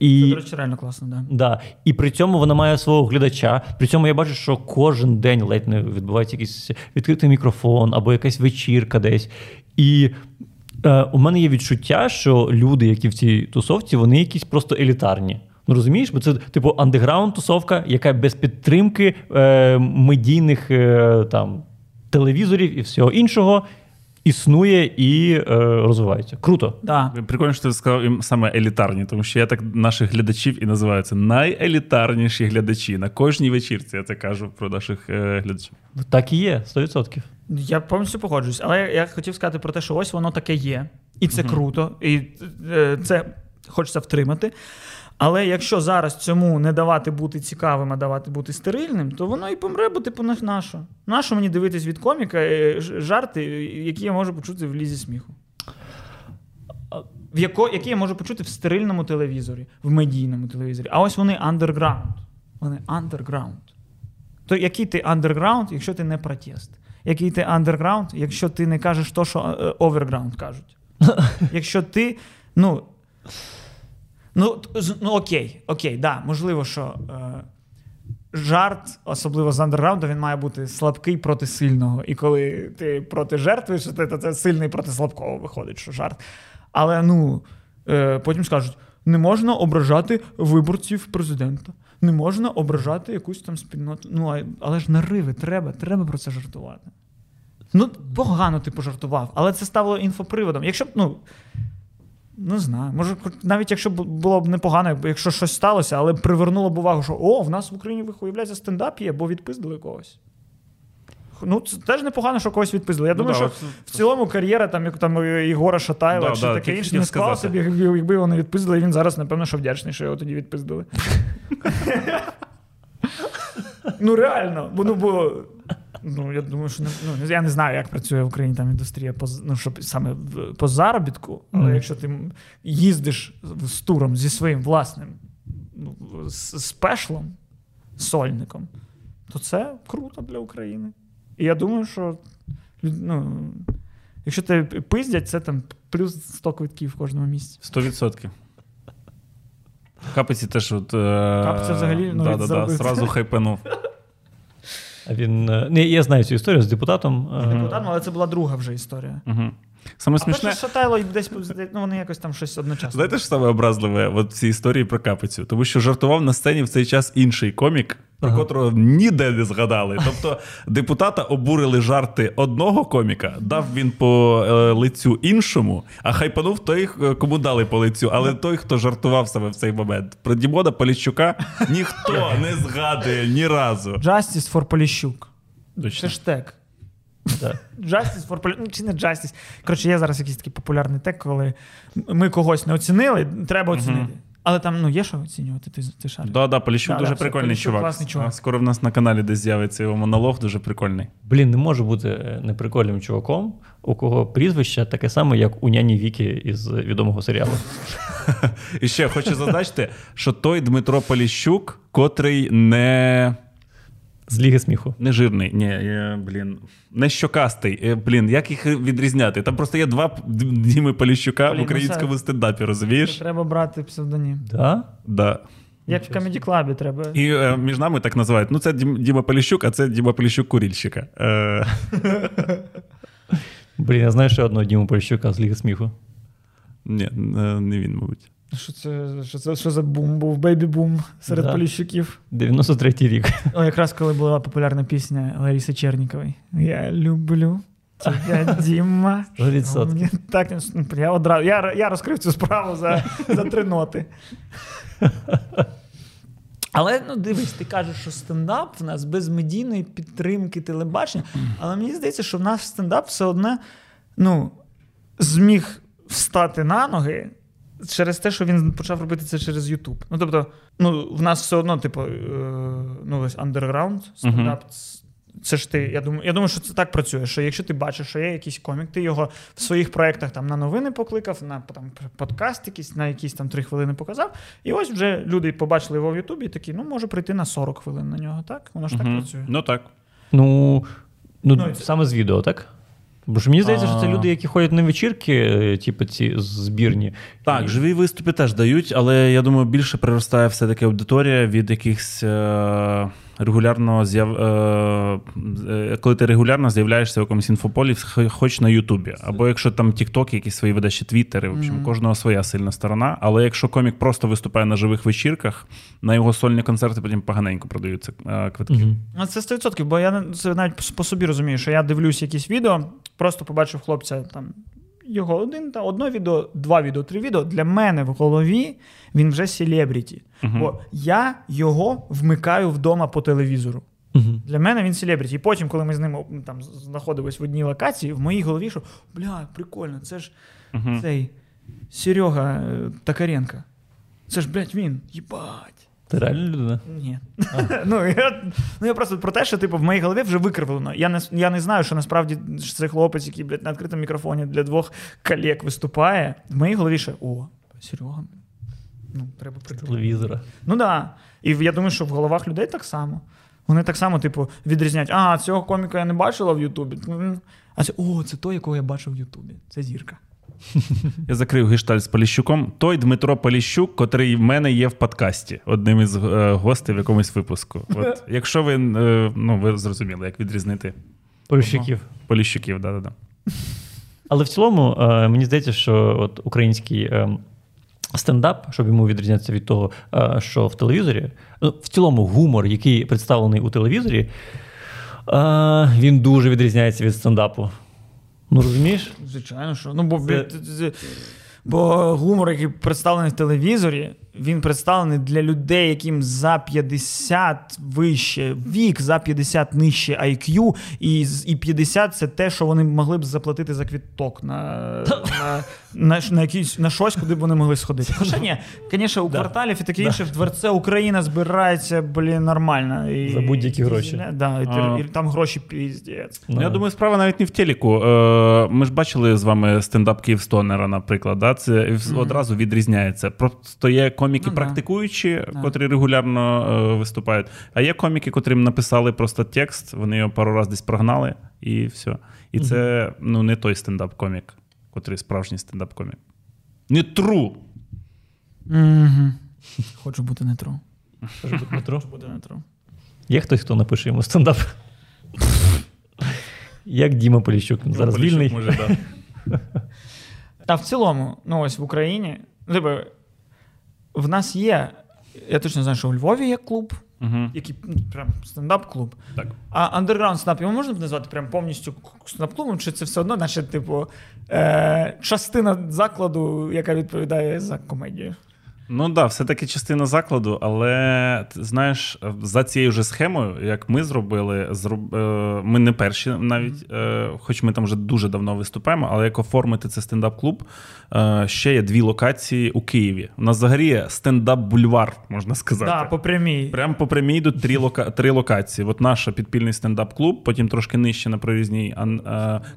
Це, до речі, реально класно, да. да, і при цьому вона має свого глядача. При цьому я бачу, що кожен день ледь не відбувається якийсь відкритий мікрофон або якась вечірка десь. І е, у мене є відчуття, що люди, які в цій тусовці, вони якісь просто елітарні. Ну розумієш, бо це типу андеграунд тусовка, яка без підтримки е, медійних е, там телевізорів і всього іншого існує і е, розвивається. Круто. Да. Прикольно, що ти сказав їм саме елітарні, тому що я так наших глядачів і називаю це найелітарніші глядачі. На кожній вечірці я це кажу про наших е, глядачів. Так і є, 100%. Я повністю погоджуюсь, але я, я хотів сказати про те, що ось воно таке є, і це круто, і е, це хочеться втримати. Але якщо зараз цьому не давати бути цікавим, а давати бути стерильним, то воно і помре, бо типу на- нащо? Нащо мені дивитись від коміка е, жарти, які я можу почути в лізі сміху? В яко, які я можу почути в стерильному телевізорі, в медійному телевізорі. А ось вони андерграунд. Вони андерграунд. То який ти андерграунд, якщо ти не протест? Який ти андерграунд, якщо ти не кажеш то, що е, оверграунд кажуть? [laughs] Якщо ти, ну. Ну, ну окей, окей, да, можливо, що е, жарт, особливо з андерграунду, він має бути слабкий проти сильного. І коли ти проти жертви, що то це сильний проти слабкого виходить, що жарт. Але ну, е, потім скажуть: не можна ображати виборців президента, не можна ображати якусь там спільноту. Ну, але ж нариви, треба, треба про це жартувати. Ну, погано ти пожартував, але це стало інфоприводом. Якщо б, ну. Не знаю, може, навіть якщо було б непогано, якщо щось сталося, але привернуло б увагу, що о, в нас в Україні виявляється стендап є, бо відпиздили когось. Ну, це теж непогано, що когось відпиздили. Я Ну думаю, да, що от- в цілому кар'єра там, як там Єгора Шатайла Да, чи да, таке інше не склалося, б, якби його не відпиздили, він зараз, напевно, що вдячний, що його тоді відпиздили. [laughs] ну, реально. Бо, ну, бо, ну, я думаю, що не, ну, я не знаю, як працює в Україні там індустрія по, ну, щоб саме в- по заробітку, але Мгм. якщо ти їздиш з туром зі своїм власним ну, спешлом, сольником, то це круто для України. І я думаю, що ну, якщо тебе пиздять, це там плюс 100 квитків в кожному місці. 100%. Капиці теж от. Е, Капиця взагалі, ну, да, да, да, зразу хайпанув. [laughs] А Він е, не я знаю цю історію з депутатом. е, Депутатом, але це була друга вже історія. Угу. Саме смішне. перше Шатайло десь ну, вони якось там щось одночасно. Знаєте, що саме образливе в цій історії про капицю? Тому що жартував на сцені в цей час інший комік, про Ага. котрого ніде не згадали. Тобто депутата обурили жарти одного коміка, дав він по е, лицю іншому, а хайпанув той, е, кому дали по лицю. Але той, хто жартував саме в цей момент. Про Дімона Поліщука ніхто не згадує ні разу. Justice for Поліщук. Точно. Да. Justice for Поліщук. Ну, чи не Justice. Коротше, є зараз якийсь такий популярний тег, коли ми когось не оцінили, треба оцінити. Але там ну, є що оцінювати, ти, ти шариш. Да, да, Поліщук Да, дуже да, все, прикольний Поліщук чувак. класний чувак. Скоро в нас на каналі десь з'явиться його монолог, дуже прикольний. Блін, не може бути е, неприкольним чуваком, у кого прізвище таке саме, як у няні Вікі із відомого серіалу. [laughs] І ще хочу зазначити, що той Дмитро Поліщук, котрий не. З Ліги сміху. Не жирний, ні, е, блін, не щокастий. Е, Блін, як їх відрізняти? Там просто є два Діми Поліщука Блін, в ну українському це- стендапі, розумієш? Треба брати псевдонім. Да? Да. Як в Comedy Club треба. І е, між нами так називають: ну, це Діма Поліщук, а це Діма Поліщук курільщика. Е, Блін, я знаю ще одного Діму Поліщука з Ліги сміху. ні, е, не він, мабуть. Що це, що це що за бум був? Бейбі-бум серед Да. поліщуків. 93-й рік. [laughs] О, якраз коли була популярна пісня Лариси Чернікової. Я люблю тебе, [laughs] Діма. Мені Так, я, одразу, я, я розкрив цю справу за, за три ноти. Але ну дивись, ти кажеш, що стендап в нас без медійної підтримки телебачення. Але мені здається, що в нас стендап все одно ну, зміг встати на ноги через те, що він почав робити це через Ютуб. Ну тобто, ну, в нас все одно, типу, е, ну, ось андерграунд, стендап. Це ж ти, я думаю, я думаю, що це так працює. Що якщо ти бачиш, що є якийсь комік, ти його в своїх проєктах там на новини покликав, на там, подкаст якийсь, на якісь там три хвилини показав. І ось вже люди побачили його в Ютубі і такі, ну може прийти на 40 хвилин на нього, так? Воно ж Угу. так працює. Ну так. Ну, ну, Ну, і це- саме з відео, так? Бо ж мені здається, що це люди, які ходять на вечірки, е, типу ці збірні. Так, живі виступи теж дають, але я думаю, більше приростає все-таки аудиторія від якихось е, регулярно з'яв... Е, е, коли ти регулярно з'являєшся в якомусь інфополі, х- хоч на Ютубі. Або якщо там TikTok, якісь свої ще Твіттери, в общем, Мгм. кожного своя сильна сторона. Але якщо комік просто виступає на живих вечірках, на його сольні концерти потім поганенько продаються е, квитки. Ну, це 100%, бо я не- це навіть по собі розумію, що я дивлюсь якісь відео, просто побачив хлопця там. Його один та одне відео, два відео, три відео. Для мене в голові він вже селебріті. Мгм. Бо я його вмикаю вдома по телевізору. Мгм. Для мене він селебріті. І потім, коли ми з ним м, там знаходились в одній локації, в моїй голові, що бля, прикольно, це ж Мгм. цей Серега е, Токаренко. Це ж, блядь, він. Їбать. Ти реально людина? Ні. [laughs] ну, я, ну я просто про те, що типу, в моїй голові вже викривлено. Я не, я не знаю, що насправді це хлопець, який блядь, на відкритому мікрофоні для двох колег виступає. В моїй голові ще о, Серега. Ну, треба прийти. Телевізора. Ну так. Да. І я думаю, що в головах людей так само. Вони так само, типу, відрізняють, а, цього коміка я не бачила в Ютубі. А це о, це той, якого я бачив в Ютубі. Це зірка. Я закрив гештальт з Поліщуком. Той Дмитро Поліщук, котрий в мене є в подкасті, одним із е, гостей в якомусь випуску. [laughs] От, якщо ви, е, ну, ви зрозуміли, як відрізнити Поліщуків. Поліщуків, да-да-да. Але в цілому, е, мені здається, що от український е, стендап, щоб йому відрізнятися від того, е, що в телевізорі, ну, в цілому гумор, який представлений у телевізорі, е, він дуже відрізняється від стендапу. Ну, розумієш? Звичайно, що. Ну, бо, Це- бо, гумор, який представлений в телевізорі, він представлений для людей, яким за 50 вище вік, за 50 нижче IQ, і, і 50 це те, що вони могли б заплатити за квіток на, на, на, на, якісь, на щось, куди б вони могли сходити. Хоча ні, звісно, у Да. кварталів і таке інше, в дворце Україна збирається, блін, нормально. І, За будь-які гроші. Да, і, А. і там гроші піздець. Ну, я думаю, справа навіть не в телеку. Е, Ми ж бачили з вами стендап Київстонера, наприклад. Да? Це одразу відрізняється. Просто є коміки Ну, да. практикуючі, Да. котрі регулярно е, виступають. А є коміки, котрим написали просто текст, вони його пару разів десь прогнали, і все. І це ну, не той стендап-комік, котрий справжній стендап-комік. Не тру. Угу. Хочу бути не тру. Може бути метро? Хочу бути не тру. Є хтось, хто напише йому стендап? Як Діма Поліщук, він зараз Поліщук вільний. Може, да. Та в цілому, ну ось в Україні, ну, типу, в нас є. Я точно знаю, що у Львові є клуб, Мгм. який ну, прям стендап-клуб. Так. А андерграунд стендап його можна б назвати прям повністю стендап-клубом, чи це все одно, наче, типу, е- частина закладу, яка відповідає за комедію? Ну так, да, все-таки частина закладу, але ти знаєш, за цією же схемою, як ми зробили, зроб... е, ми не перші навіть, е, хоч ми там вже дуже давно виступаємо, але як оформити це стендап-клуб, е, ще є дві локації у Києві. У нас взагалі є стендап-бульвар, можна сказати. Так, по прямій. Прямо по прямій йдуть три, лока... три локації. От наша підпільний стендап-клуб, потім трошки нижче на прорізній е,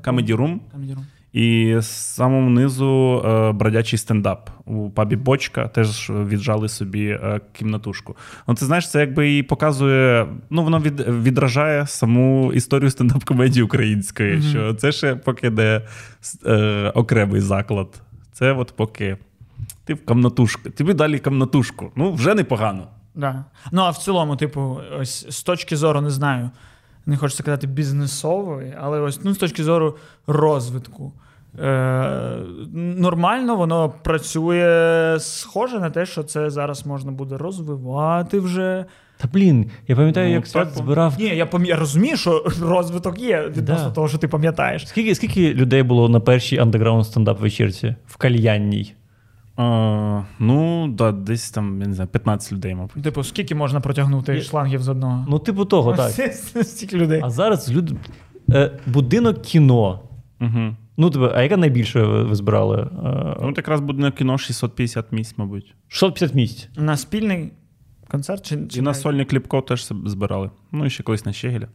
Comedy Room. Comedy Room. І з самого низу е, бродячий стендап у пабі Бочка теж віджали собі е, кімнатушку. Ну, ти знаєш, це якби і показує, ну воно від, відражає саму історію стендап-комедії української, Мгм. що це ще поки де е, окремий заклад. Це от поки ти в камнатушку, тобі далі камнатушку. Ну, вже непогано. Да. Ну, а в цілому, типу, ось з точки зору, не знаю, не хочеться казати бізнесової, але ось ну, з точки зору розвитку. Е, нормально воно працює схоже на те, що це зараз можна буде розвивати вже. Та блін, я пам'ятаю, Ну, як свят збирав. Ні, я, пам'я- я розумію, що [laughs] розвиток є відносно Да. того, що ти пам'ятаєш. Скільки, скільки людей було на першій андеграунд стендап вечірці в кальянній? А, ну, да, десь там, я не знаю, 15 людей, мабуть. Типу, скільки можна протягнути Є- шлангів з одного? Ну, типу того, так. Стільки людей. А зараз люди. Е, будинок кіно. Угу. Ну, тебе, а яка найбільше ви, ви збирали? Е, Ну, от якраз буде на кіно 650 місць, мабуть. 650 місць. На спільний концерт чи, чи І на сольний кліпко теж себе збирали. Ну, і ще колись на Щегеля.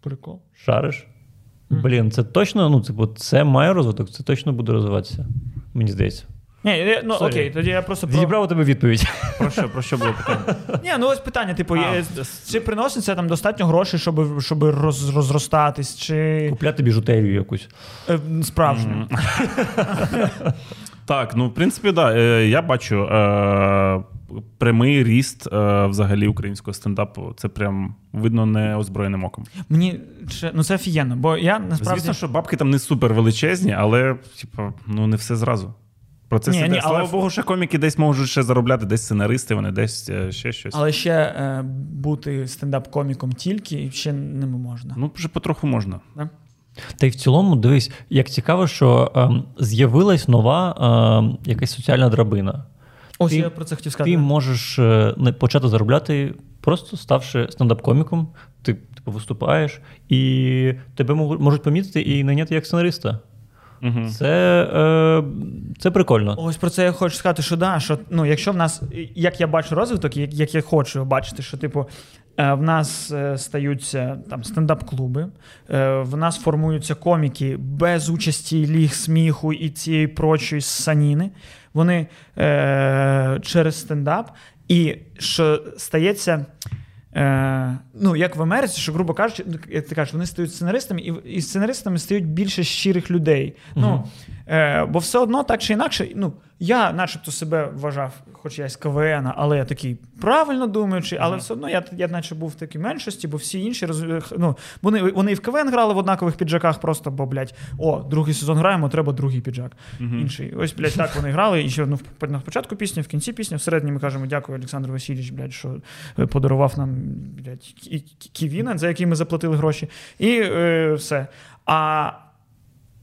прикол? Шариш? Блін, це точно, ну, типу, це має розвиток, це точно буде розвиватися. Мені здається. Ні, я- ну Сорі. окей, тоді я просто про... У тебе відповідь. Про що, про що було питання? [laughs] Ні, ну ось питання, типу, А. є- чи приносить це там достатньо грошей, щоб, щоб роз, розростатись, чи Купляти біжутерію якусь. е, справжню? [laughs] Так, ну в принципі, да. Е, Я бачу е, прямий ріст е, взагалі українського стендапу. Це прям видно неозброєним оком. Мені ну це офігенно, бо я насправді. Звісно, що бабки там не супер величезні, але типу, ну не все зразу. Процес Ні, іде. ні, Слава але- Богу, ще коміки десь можуть ще заробляти, десь сценаристи, вони десь е, ще щось. Але ще е, бути стендап-коміком тільки ще не можна. Ну, вже потроху можна. Да? Та й в цілому, дивись, як цікаво, що ем, з'явилась нова ем, якась соціальна драбина. Ось Ти- я про це хотів сказати. Ти можеш е, почати заробляти, просто ставши стендап-коміком, ти типу, виступаєш, і тебе можуть помітити і найняти як сценариста. Угу. Це, е, це прикольно. Ось про це я хочу сказати, що да, що ну, якщо в нас, як я бачу розвиток, як, як я хочу бачити, що типу. е, В нас е, стаються там стендап-клуби, е, в нас формуються коміки без участі ліг сміху і цієї прочої саніни. Вони е, через стендап. І що стається, е, ну, як в Америці, що, грубо кажучи, ну, як ти кажеш, вони стають сценаристами, і, і сценаристами стають більше щирих людей. Ну, е, бо все одно так чи інакше, ну, я начебто себе вважав, хоч я із КВН, але я такий правильно думаючи, але все одно я, я наче був в такій меншості, бо всі інші роз- ну, вони, вони і в КВН грали в однакових піджаках, просто бо, блядь, о, другий сезон граємо, треба другий піджак. Інший. Ось, блядь, так вони грали. І ще ну, в- на початку пісні, в кінці пісні, всередині ми кажемо дякую, Олександр Васильович, блядь, що е, подарував нам блядь, кі- кі- ківіна, за який ми заплатили гроші. І е, все. А,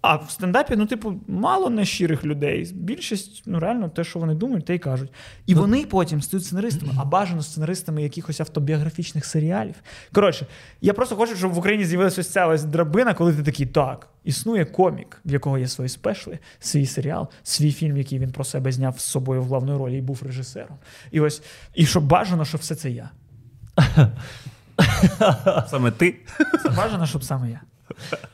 а в стендапі, ну, типу, мало нещирих людей. Більшість, ну, реально, те, що вони думають, те й кажуть. І вони потім стають сценаристами, а бажано сценаристами якихось автобіографічних серіалів. Коротше, я просто хочу, щоб в Україні з'явилася ось ця ось драбина, коли ти такий, так, існує комік, в якого є свої спешли, свій серіал, свій фільм, який він про себе зняв з собою в главної ролі і був режисером. І ось, і щоб бажано, щоб все це я. Саме ти. Це бажано, щоб саме я.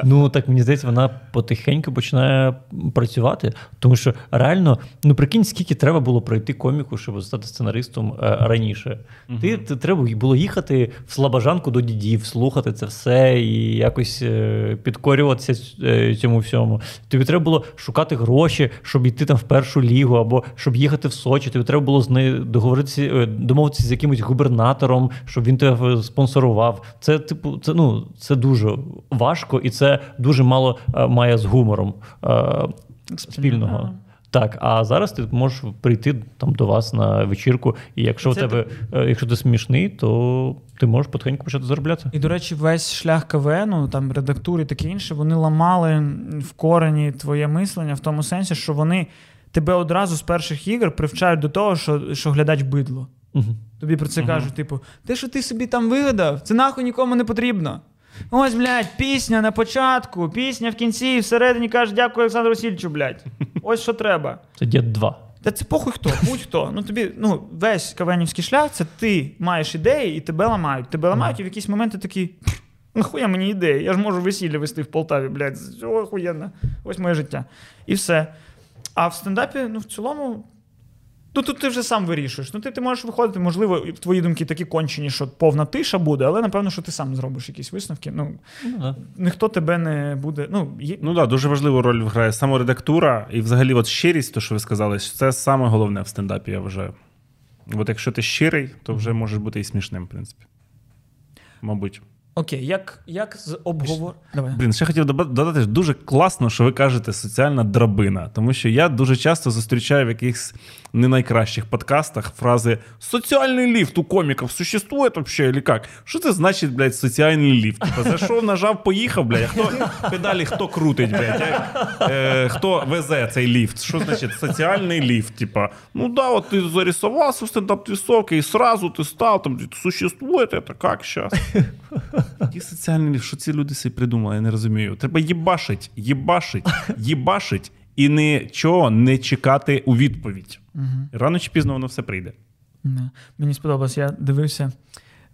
Ну так мені здається, вона потихеньку починає працювати. Тому що реально, ну прикинь, скільки треба було пройти коміку, щоб стати сценаристом е, раніше. Ти, ти треба було їхати в слабожанку до дідів, слухати це все і якось е, підкорюватися е, цьому всьому. Тобі треба було шукати гроші, щоб йти там в першу лігу, або щоб їхати в Сочі. Тобі треба було з нею договоритися, е, домовитися з якимось губернатором, щоб він тебе спонсорував. Це типу, це ну це дуже важко, і це дуже мало е, має з гумором е, спільного. Так, а зараз ти можеш прийти там до вас на вечірку, і якщо Це в тебе, е, якщо ти смішний, то ти можеш потихеньку почати заробляти. І, до речі, весь шлях КВНу, там редактури таке інше, вони ламали в корені твоє мислення в тому сенсі, що вони тебе одразу з перших ігор привчають до того, що, що глядач бидло. Угу. Тобі про це кажуть, типу, те, що ти собі там вигадав, це нахуй нікому не потрібно. Ось, блядь, пісня на початку, пісня в кінці, і всередині кажеш, дякую Олександру Васильовичу, блядь. Ось що треба. Це дід 2. Та це похуй хто, будь-хто. Ну тобі, ну, весь кавенівський шлях це ти маєш ідеї і тебе ламають. Тебе ламають, і в якісь моменти такі. Нахуя мені ідеї? Я ж можу весілля вести в Полтаві, блядь. Охуєнно. Ось моє життя. І все. А в стендапі, ну, в цілому. Ну, тут ти вже сам вирішуєш. Ну, ти, ти можеш виходити, можливо, твої думки такі кончені, що повна тиша буде, але напевно, що ти сам зробиш якісь висновки. Ну, Ну, да. ніхто тебе не буде. Ну, є... Ну так, да, дуже важливу роль грає саморедактура і взагалі от щирість, то що ви сказали, це саме головне в стендапі, я вважаю. От якщо ти щирий, то вже можеш бути і смішним, в принципі. Мабуть. Окей, як, як з обговор. Давай. Блін, ще хотів доба- додати, що дуже класно, що ви кажете соціальна драбина. Тому що я дуже часто зустрічаю в якихось не найкращих подкастах фрази соціальний ліфт у коміків существує взагалі, или як? Що це значить, блядь, соціальний ліфт? Типа, зайшов, нажав, поїхав, блядь, хто педалі хто крутить, блядь? Е, хто везе цей ліфт? Що значить соціальний ліфт? Типа, ну да, от ти зарисувався в стендап твісовки і сразу ти став, там, существує це, як зараз? Який соціальний ліфт? Що ці люди собі придумали? Я не розумію. Треба їбашить, їбашить, [laughs] їбашить і нічого не чекати у відповідь. Рано чи пізно воно все прийде. Да. Мені сподобалось, я дивився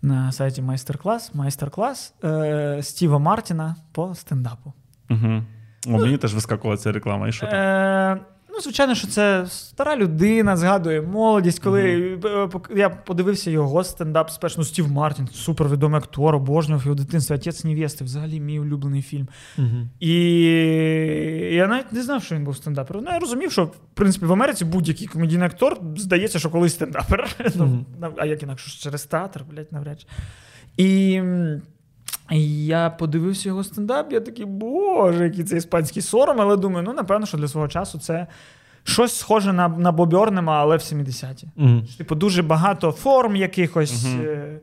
на сайті майстер-клас, майстер-клас е, Стіва Мартіна по стендапу. Угу. О, мені теж вискакувала ця реклама. І що там? Е, ну, звичайно, що це стара людина, згадує молодість. Коли пок- я подивився його стендап спеш, ну, Стів Мартін, супервідомий актор, обожнював його дитинство, отець невести, взагалі мій улюблений фільм. І я навіть не знав, що він був стендапером. Ну, я розумів, що в принципі в Америці будь-який комедійний актор здається, що колись стендапер. [laughs] Ну, нав- а як інакше через театр, блядь, навряд чи. І. і Я подивився його стендап, я такий, боже, який це іспанський сором, але думаю, ну напевно, що для свого часу це щось схоже на, на Бобі Орнема, але в 70-ті. Типу, дуже багато форм якихось. е,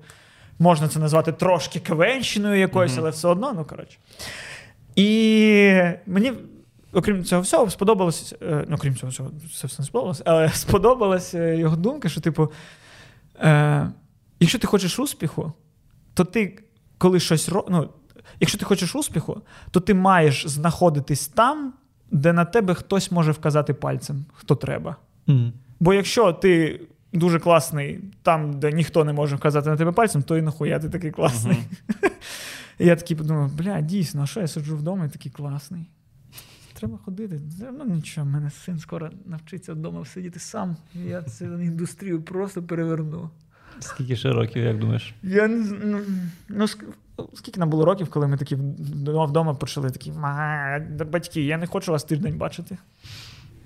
Можна це назвати трошки кавенщиною якоюсь, але все одно, ну коротше. І мені, окрім цього всього, сподобалось, е, ну, окрім цього всього, це все не сподобалось, але [laughs] сподобалась е, його думка, що, типу, е, якщо ти хочеш успіху, то ти, коли щось ро... ну, якщо ти хочеш успіху, то ти маєш знаходитись там, де на тебе хтось може вказати пальцем, хто треба. Бо якщо ти дуже класний там, де ніхто не може вказати на тебе пальцем, то і нахуя ти такий класний. І [laughs] я такий подумав, бля, дійсно, а що я сиджу вдома і такий класний. Треба ходити. Ну нічого, в мене син скоро навчиться вдома сидіти сам. Я цю індустрію просто переверну. Скільки ще років, як думаєш? Я не ну, ну, скільки нам було років, коли ми такі вдома почали такі батьки, я не хочу вас тиждень бачити.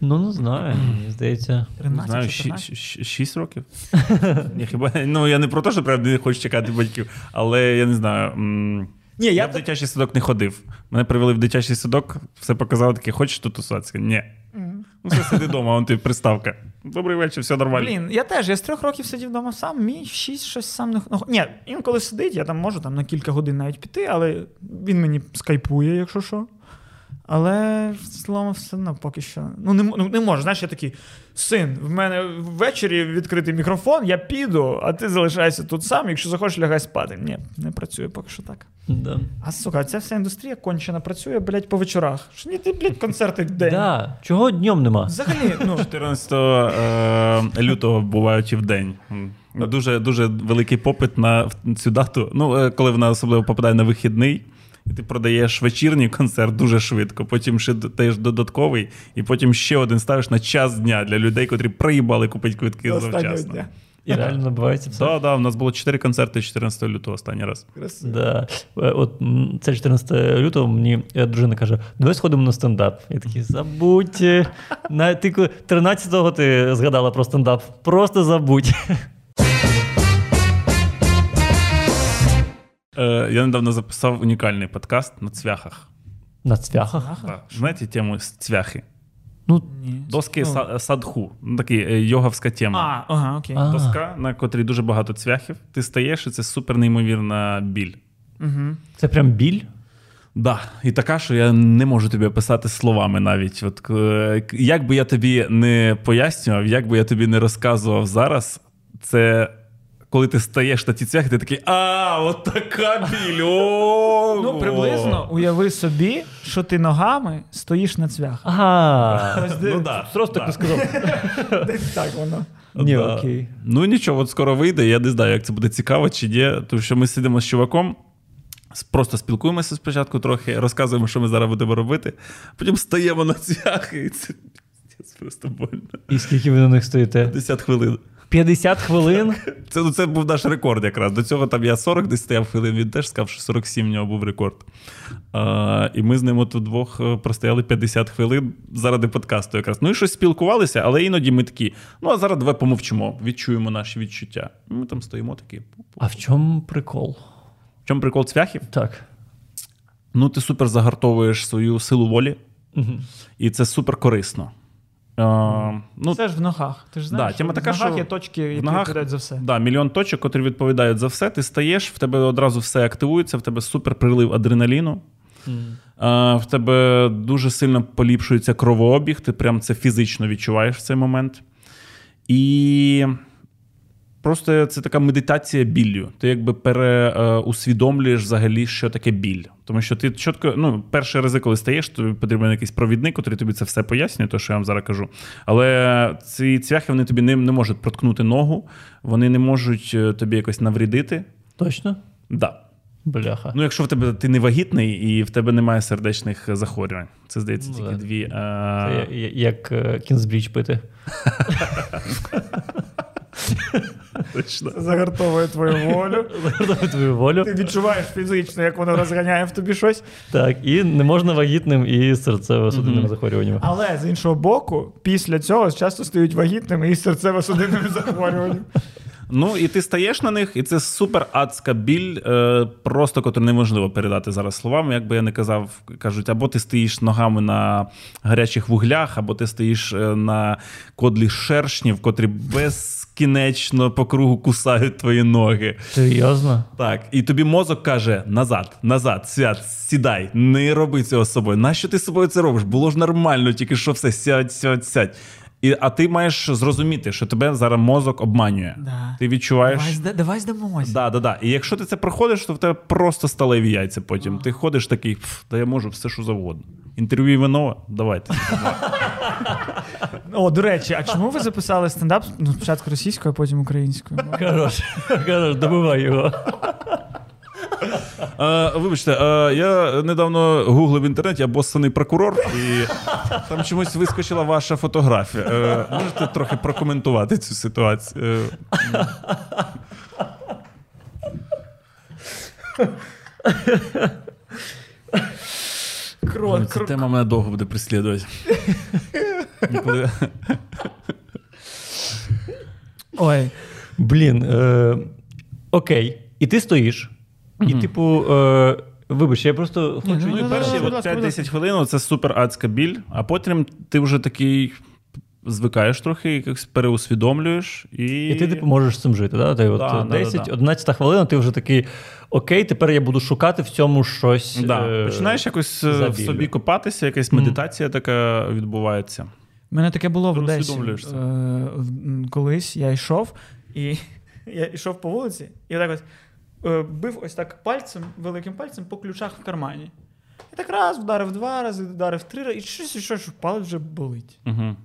Ну, не знаю, мені здається. 13, знаю, 14. 6 років. я, хіба, ну, я не про те, що правда не хочу чекати батьків, але я не знаю. Ні, Я, я в дитячий садок не ходив. Мене привели в дитячий садок, все показали таке, хочеш тут тусуватися? Ні. Ну, все сиди вдома, вон ти приставка. Добрий вечір, все нормально. Блін, я теж, я з трьох років сидів вдома сам, мій шість щось сам не ну, Ні, інколи сидить, я там можу там, на кілька годин навіть піти, але він мені скайпує, якщо що. Але в цілому все одно поки що. Ну, не, ну, не можу. Знаєш, я такий син, в мене ввечері відкритий мікрофон, я піду, а ти залишайся тут сам, якщо захочеш, лягай спати. Ні, не працює поки що так. Да. А сука, ця вся індустрія кончена працює, блядь, по вечорах. Що ні, ти, блядь, концерти в день. Да. Чого днем нема? Взагалі, ну. 14 е, лютого бувають і в день. Дуже дуже великий попит на цю дату. Ну, е, коли вона особливо попадає на вихідний, і ти продаєш вечірній концерт дуже швидко, потім ще даєш додатковий, і потім ще один ставиш на час дня для людей, котрі приїбали купити квитки Останнього завчасно. дня. І реально набувається все. Так, да, у нас було 4 концерти 14 лютого останній раз. Красиво. Да. Е, От це 14 лютого мені е, дружина каже: давай сходимо на стендап. Я такий, забудь. е, На, ти 13-го ти згадала про стендап. Просто забудь. Я недавно записав унікальний подкаст на цвяхах. На цвяхах. Так. Знаєте тему з цвяхи? Ну, Ні. Доски Ну. са- садху. Ну, такий е, йоговська тема. А, ага, окей. А. Доска, на котрій дуже багато цвяхів. Ти стаєш, і це супер неймовірна біль. Угу. це прям біль. Да, і така, що я не можу тобі описати словами навіть. От, е, як би я тобі не пояснював, як би я тобі не розказував зараз, це коли ти стаєш на ті цвяхи, ти такий, а, от така біль. Ну, приблизно уяви собі, що ти ногами стоїш на цвях. Ага. [laughs] Ну, да, Просто так не сказав. [laughs] Десь Так воно. Ні, Да. окей. Ну нічого, от скоро вийде. Я не знаю, як це буде цікаво чи ні. Тому що ми сидимо з чуваком, просто спілкуємося спочатку трохи, розказуємо, що ми зараз будемо робити. Потім стаємо на цвяхи, і це просто больно. І скільки ви на них стоїте? 50 хвилин. 50 хвилин. [laughs] Це, ну, це був наш рекорд якраз. До цього там я 40 десь стояв хвилин, він теж сказав, що 47 в нього був рекорд. А, і ми з ним от вдвох е, простояли 50 хвилин заради подкасту якраз. Ну і щось спілкувалися, але іноді ми такі, ну а зараз давай помовчимо, відчуємо наші відчуття. Ми там стоїмо такі. А в чому прикол? В чому прикол цвяхів? Так. Ну, ти супер загартовуєш свою силу волі, Угу. і це супер корисно. Е, ну, Це ж в ногах. Ти ж знаєш, Да, тема така, в ногах що є точки, які в ногах- відповідають за все. Да, мільйон точок, котрі відповідають за все. Ти стаєш, в тебе одразу все активується, в тебе супер прилив адреналіну. А, в тебе дуже сильно поліпшується кровообіг, ти прям це фізично відчуваєш в цей момент. І просто це така медитація біллю. Ти якби переусвідомлюєш взагалі, що таке біль. Тому що ти чітко, ну, перші рази, коли стаєш, тобі потрібен якийсь провідник, який тобі це все пояснює, то що я вам зараз кажу. Але ці цвяхи вони тобі не, не можуть проткнути ногу, вони не можуть е, тобі якось наврідити. Точно? Да. Бляха. Ну, якщо в тебе ти не вагітний і в тебе немає сердечних захворювань. Це здається Ну, тільки дві. Це А... я- я- як е, кінзбріч пити. [laughs] Точно. Це загартовує твою волю. [laughs] Загартовує твою волю. Ти відчуваєш фізично, як воно розганяє в тобі щось. Так, і не можна вагітним і серцево-судинними захворюваннями. Але з іншого боку, після цього часто стають вагітними і серцево-судинними [laughs] захворюваннями. Ну і ти стаєш на них, і це супер адська біль, е, просто котру неможливо передати зараз словами. Як би я не казав, кажуть, або ти стоїш ногами на гарячих вуглях, або ти стоїш е, на кодлі шершнів, котрі безкінечно по кругу кусають твої ноги. Серйозно? Так, і тобі мозок каже: назад, назад, свят, сідай, не роби цього з собою. Нащо ти з собою це робиш? Було ж нормально, тільки що все, сядь, сядь, сядь. І, а ти маєш зрозуміти, що тебе зараз мозок обманює. Да. Ти відчуваєш. Давай, зда- давай здамося. Да, да, да. І якщо ти це проходиш, то в тебе просто сталеві яйця потім. Ти ходиш такий, «Пф, та я можу все, що завгодно. Інтерв'ю Іванова? Давайте. О, до речі, а чому ви записали стендап ну, спочатку російською, а потім українською? Хорош, хорош, добивай його. Е, вибачте, е, я недавно гуглив в інтернеті обоссаний прокурор, і там чомусь вискочила ваша фотографія. Е, можете трохи прокоментувати цю ситуацію? Е, Кро, ну, ця кро- тема мене довго буде преслідувати. Ніколи- Ой, Блін, е, окей. І ти стоїш. І, типу, е, вибач, я просто хочу. ну, Ну, і ну, перші от 5-10 хвилин це супер адська біль, а потім ти вже такий звикаєш трохи, якось переусвідомлюєш. І, І ти типу можеш з цим жити. Да? Ти от Да, да, да, 10, да. 11 хвилина, ти вже такий, окей, тепер я буду шукати в цьому щось. Да. е, Починаєш якось е, в собі копатися, якась медитація така відбувається. У мене таке було в Одесі. Усвідомлюєш. Е, в- м, колись я йшов, і [laughs] я йшов по вулиці, і отак ось е, бив ось так пальцем, великим пальцем по ключах в кармані. І так раз вдарив два рази, вдарив три рази, і щось, і щось, палець вже болить. Угу.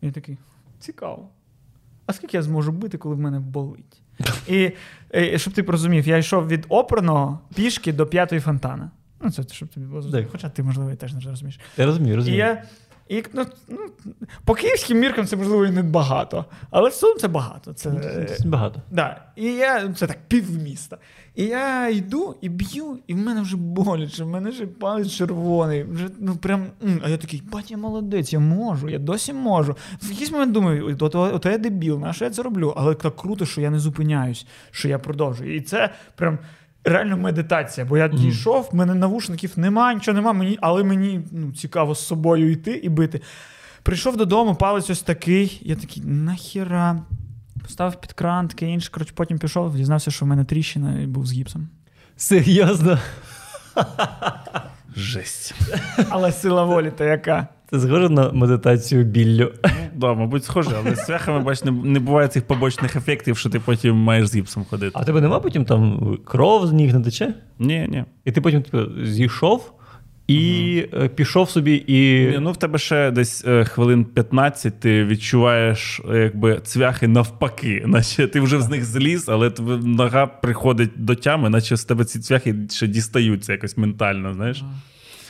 І я такий, цікаво. А скільки я зможу бити, коли в мене болить? [laughs] І, е, щоб ти порозумів, я йшов від оперного пішки до п'ятої фонтана. Ну, це щоб тобі було зрозуміло. Хоча ти, можливо, і теж не розумієш. Я розумію, І розумію. я, і, ну, ну, по київським міркам це можливо і не багато, але в цілому це багато. Це, Це багато. да. І я, це так, півміста. І я йду і б'ю, і в мене вже боляче, в мене вже палець червоний. Вже, ну, прям. А я такий, бать, я молодець, я можу, я досі можу. В якийсь момент думаю, ото, ото я дебіл, на що я це роблю? Але так круто, що я не зупиняюсь, що я продовжую. І це прям. Реально медитація, бо я дійшов, в мене навушників немає, нічого нема, мені, але мені ну, цікаво з собою йти і бити. Прийшов додому, палець ось такий. Я такий, нахіра. Поставив під кран, таке інше. Коротше, потім пішов, дізнався, що в мене тріщина і був з гіпсом. Серйозно. Жесть. Але сила волі та яка. Це схоже на медитацію біллю. Да, мабуть, схоже, але з цвяхами, бач, не, не буває цих побочних ефектів, що ти потім маєш з гіпсом ходити. А тебе нема потім там кров з ніг не тече? Ні, ні. І ти потім типу, зійшов і е, пішов собі і. Ні, Ну, в тебе ще десь е, хвилин 15 ти відчуваєш якби цвяхи навпаки, [laughs] наче ти вже з них зліз, але нога приходить до тями, наче з тебе ці цвяхи ще дістаються якось ментально, знаєш.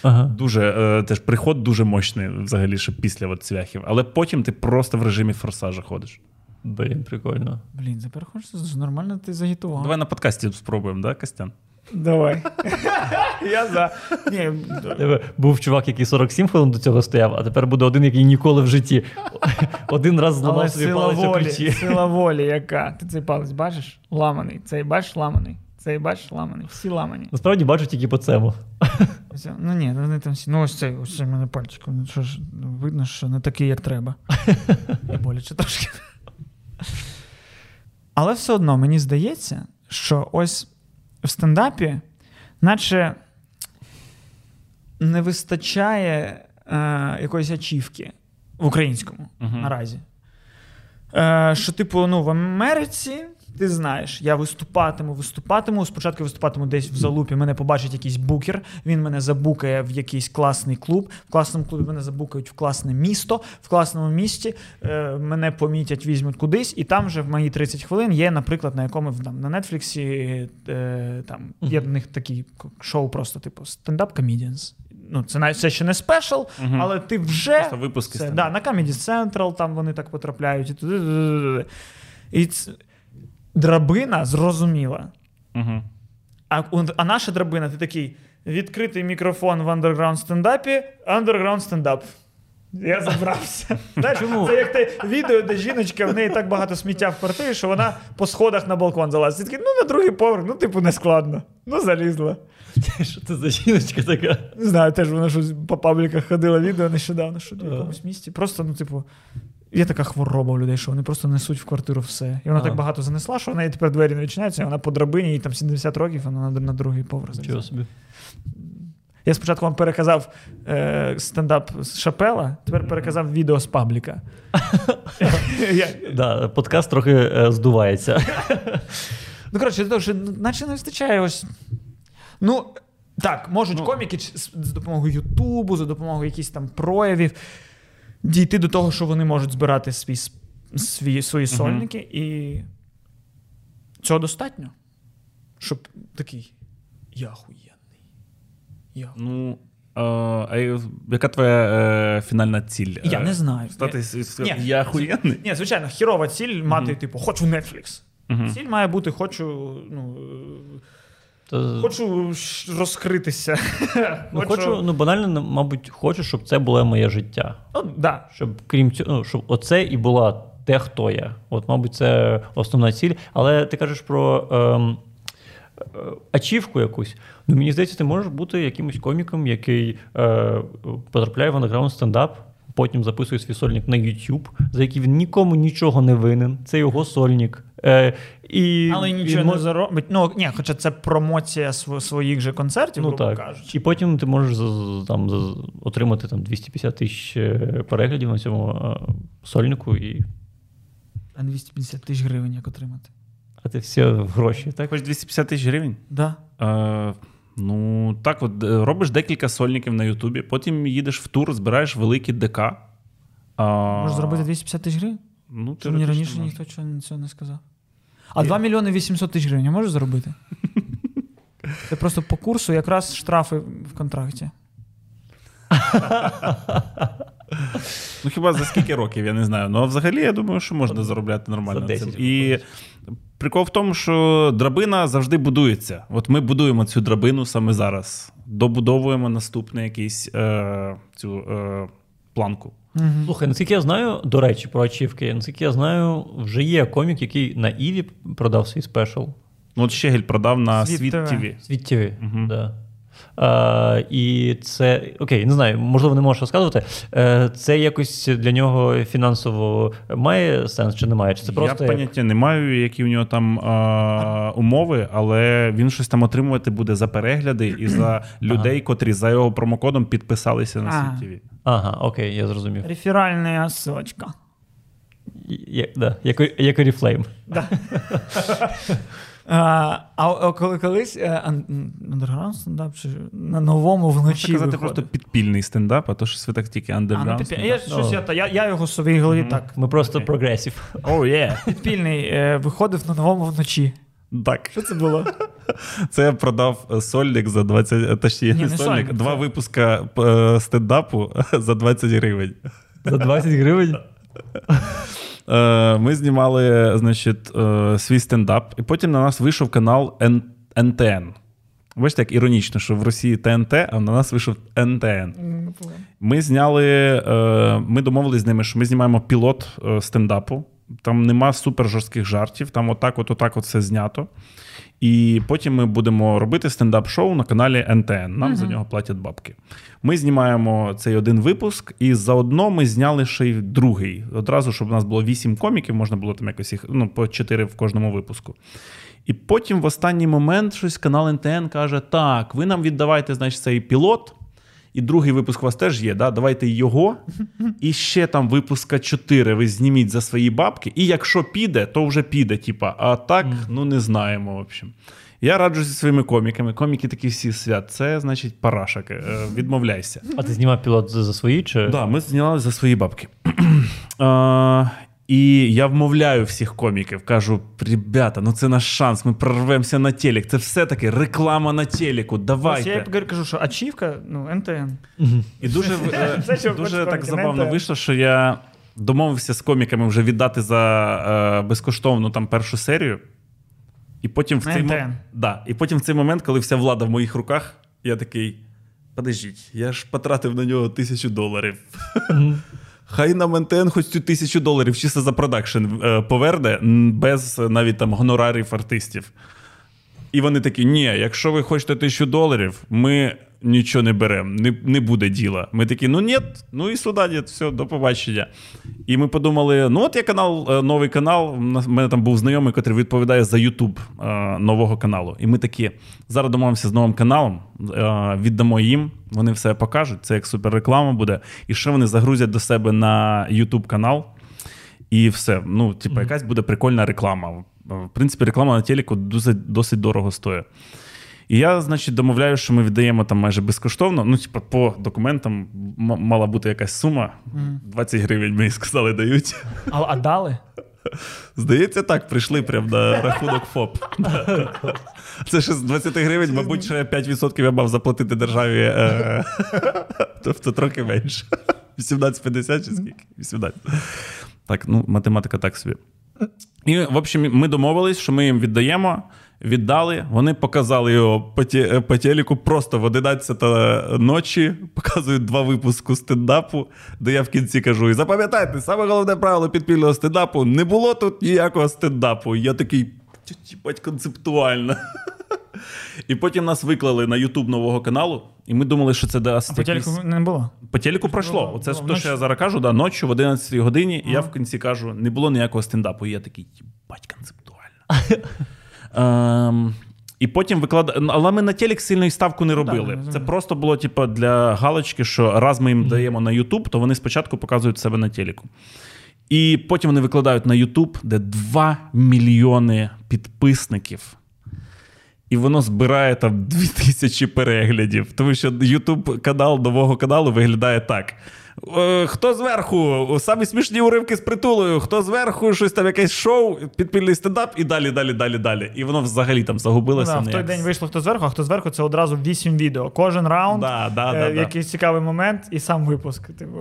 Ага. Дуже е, теж приход дуже мощний взагалі, ще після от цвяхів. Але потім ти просто в режимі форсажа ходиш. Блін, прикольно. Блін, тепер хочеться нормально ти загітував. Давай на подкасті спробуємо, да, Костян? Давай. [laughs] Я за. Ні, був чувак, який 47 хвилин до цього стояв, а тепер буде один, який ніколи в житті. [laughs] Один раз але зламав собі сила палець у волі, ключі. сила волі, [laughs] яка. Ти цей палець бачиш? Ламаний. Цей бачиш ламаний. Цей бачиш, ламаний, всі ламані. Насправді бачу тільки по цьому. [laughs] Ну ні, ну, вони там всі. Ну ось цей, ось цей мене пальчик. Ну, що ж, ну, видно, що не такий, як треба. [laughs] І боляче трошки. Але все одно мені здається, що ось в стендапі, наче не вистачає е, якоїсь ачівки в українському Мгм. наразі. Е, що, типу, ну, в Америці. Ти знаєш, я виступатиму, виступатиму. Спочатку виступатиму десь в залупі. Мене побачить якийсь букер. Він мене забукає в якийсь класний клуб. В класному клубі мене забукають в класне місто. В класному місті е, мене помітять, візьмуть кудись, і там вже в мої 30 хвилин є, наприклад, на якому там на Нетфліксі е, там є в них такі шоу, просто типу стендап comedians. Ну, це навіть це ще не спешл, Мгм. але ти вже Просто випуски це, да, на Comedy Central там вони так потрапляють. І, туди. і ц... драбина зрозуміла. Угу. А, а наша драбина, ти такий відкритий мікрофон в андерграунд стендапі, андерграунд стендап. Я забрався. [laughs] Знаєш, Чому? Це як те відео, де жіночка, в неї так багато сміття в квартирі, що вона по сходах на балкон залазить. Такий, ну на другий поверх, ну, типу, не складно. Ну, залізла. [laughs] Що це за жіночка така? Не знаю, теж вона щось по пабліках ходила відео нещодавно, що в якомусь місті. Просто, ну, типу, є така хвороба у людей, що вони просто несуть в квартиру все. І вона Ага. так багато занесла, що в неї тепер двері не відчиняються, і вона по драбині, їй там 70 років, вона на, на другий поверх. Чого собі? Я спочатку вам переказав е, стендап з Шапела, тепер переказав відео з пабліка. [laughs] Да, подкаст трохи е, здувається. [laughs] Ну, коротше, що ну, наче не вистачає ось. Ну, так, можуть коміки з, з допомогою Ютубу, за допомогою якихось там проявів дійти до того, що вони можуть збирати свій, свій, свої сольники, і цього достатньо. Щоб такий. Я охуєнний. Я Ну, а яка твоя е, фінальна ціль? Я Е, не знаю. Стати Я- я охуєнний. Ні, звичайно, хірова ціль мати, типу, хочу Netflix. Мгм. Ціль має бути, хочу. Ну, То- хочу розкритися. [laughs] Ну, хочу, ну банально, мабуть, хочу, щоб це було моє життя. Ну, да. Щоб крім цього, ну, щоб оце і була те, хто я. От, мабуть, це основна ціль. Але ти кажеш про ем, е, ачівку якусь. Ну, мені здається, ти можеш бути якимось коміком, який е, потрапляє в андеграунд стендап. Потім записує свій сольник на YouTube, за який він нікому нічого не винен. Це його сольник. Е, і Але нічого мож- не заробить. Ну, ні, хоча це промоція своїх же концертів, Ну грубо так. кажучи. І потім ти можеш там, отримати там, 250 тисяч е, переглядів на цьому е, сольнику, і... А 250 тисяч гривень як отримати. а це все в гроші, так? Хоч 250 тисяч гривень? Да. Е, ну, так, от е, робиш декілька сольників на Ютубі, потім їдеш в тур, збираєш великі ДК. А, Можеш зробити 250 тисяч гривень? Ну, Що мені раніше ніхто цього не сказав. А 2 мільйони 800 тисяч гривень я можу заробити? [laughs] Це просто по курсу якраз штрафи в контракті. Ну, хіба за скільки років, я не знаю. Ну, а взагалі, я думаю, що можна заробляти нормально. За 10 цим. І прикол в тому, що драбина завжди будується. От ми будуємо цю драбину саме зараз. Добудовуємо наступну якийсь е, цю е, планку. Слухай, наскільки я знаю, до речі, про ачівки, наскільки я знаю, вже є комік, який на Іві продав свій спешл. Ну, от Щегель продав на Світ Світ. ТВ. Світ ТВ. Угу. Да. А, і це окей, не знаю, можливо, не можеш розказувати. Е, Це якось для нього фінансово має сенс чи немає? Чи це просто я як- поняття не маю, які у нього там е, умови, але він щось там отримувати буде за перегляди і за людей, котрі за його промокодом підписалися на Ага. Світ Ага, окей, я зрозумів. Реферальна сочка. Як, да, як, як Oriflame. [laughs] А, а коли колись е, андерграунд стендап чи на новому вночі Можна казати просто підпільний стендап, а то щось ви так тільки А, ну, підпіль- я, щось, я, я, я його в своїй голові так. Ми просто прогресів. [laughs] О, є. Підпільний е, виходив на новому вночі. Так. Що це було? [laughs] Це я продав е, сольник за 20, е, точніше, не не сольник, сольник, два це- випуска стендапу [laughs] за 20 гривень. За 20 гривень. Е, Ми знімали, значить, е, свій стендап, і потім на нас вийшов канал НТН. Бачите, як іронічно, що в Росії ТНТ, а на нас вийшов НТН. Ми зняли, е, ми домовились з ними, що ми знімаємо пілот стендапу. Там нема супер жорстких жартів, там отак, от, отак от все знято. І потім ми будемо робити стендап-шоу на каналі НТН. Нам uh-huh. за нього платять бабки. Ми знімаємо цей один випуск, і заодно ми зняли ще й другий. Одразу, щоб у нас було вісім коміків, можна було там якось їх ну, по чотири в кожному випуску. І потім в останній момент щось канал НТН каже: Так, ви нам віддавайте, значить, цей пілот. І другий випуск у вас теж є. да? Давайте його. І ще там випуска 4 ви зніміть за свої бабки. І якщо піде, то вже піде. Типа, а так, ну не знаємо. в общем. Я раджу зі своїми коміками. Коміки такі всі свят. Це значить парашак. Е, відмовляйся. А ти знімав пілот за свої? чи? Так, да, ми зняли за свої бабки. [clears throat] і я вмовляю всіх коміків, кажу: ребята, ну це наш шанс, ми прорвемося на телек. Це все-таки реклама на телеку. Давайте. Я кажу, що ачівка, ну, НТН. І дуже [laughs] е, дуже так забавно вийшло, що я домовився з коміками вже віддати за е, безкоштовну там першу серію. І потім в цей м... да, і потім в цей момент, коли вся влада в моїх руках, я такий. Подождіть, я ж потратив на нього тисячу доларів. Хай нам ментен хоч цю тисячу доларів чисто за продакшн е, поверне без навіть там гонорарів артистів. І вони такі: ні, якщо ви хочете тисячу доларів, ми нічого не беремо, не не буде діла. Ми такі, ну ні, ну і сюди, ні, все, до побачення. І ми подумали: ну, от є канал, е, новий канал. У мене там був знайомий, який відповідає за Ютуб е, нового каналу. І ми такі зараз домовимося з новим каналом, е, віддамо їм, вони все покажуть. Це як суперреклама буде. І ще вони загрузять до себе на Ютуб канал. І все. Ну, типу, якась буде прикольна реклама. В принципі, реклама на телеку досить, досить дорого стоїть. І я, значить, домовляю, що ми віддаємо там майже безкоштовно. Ну, типу, по документам мала бути якась сума. 20 гривень мені сказали, дають. А, а дали? Здається, так, прийшли прямо на рахунок ФОП. Це ще з 20 гривень, мабуть, ще 5% я мав заплатити державі. Е, тобто трохи менше. 18,50 чи скільки? 18. Так, ну, математика так собі. І, в общем, ми домовились, що ми їм віддаємо віддали. Вони показали його по, ті, по телеку просто в 11 ночі. Показують два випуски стендапу, де я в кінці кажу: і запам'ятайте, саме головне правило підпільного стендапу не було тут ніякого стендапу. Я такий бать, концептуально. І потім нас виклали на Ютуб нового каналу, і ми думали, що це дасть. А По телеку не було. По телеку пройшло. Оце те, що я зараз кажу, да, ночі в 11 годині, і я в кінці кажу, не було ніякого стендапу. І я такий, бать, концептуально. [laughs] Ем, І потім виклад... Але ми на телек сильної ставку не робили. Ну, Це просто було типу, для галочки, що раз ми їм даємо на Ютуб, то вони спочатку показують себе на телеку. І потім вони викладають на Ютуб, де 2 мільйони підписників. І воно збирає там 2000 переглядів. Тому що Ютуб канал нового каналу виглядає так. Е, хто зверху? Самі смішні уривки з притулою, хто зверху, щось там якесь шоу, підпільний стендап, і далі, далі, далі, далі. І воно взагалі там загубилося. Ну, да, в той день вийшло хто зверху, а хто зверху це одразу вісім відео. Кожен раунд, да, да, е, да, якийсь цікавий момент, і сам випуск. Типу.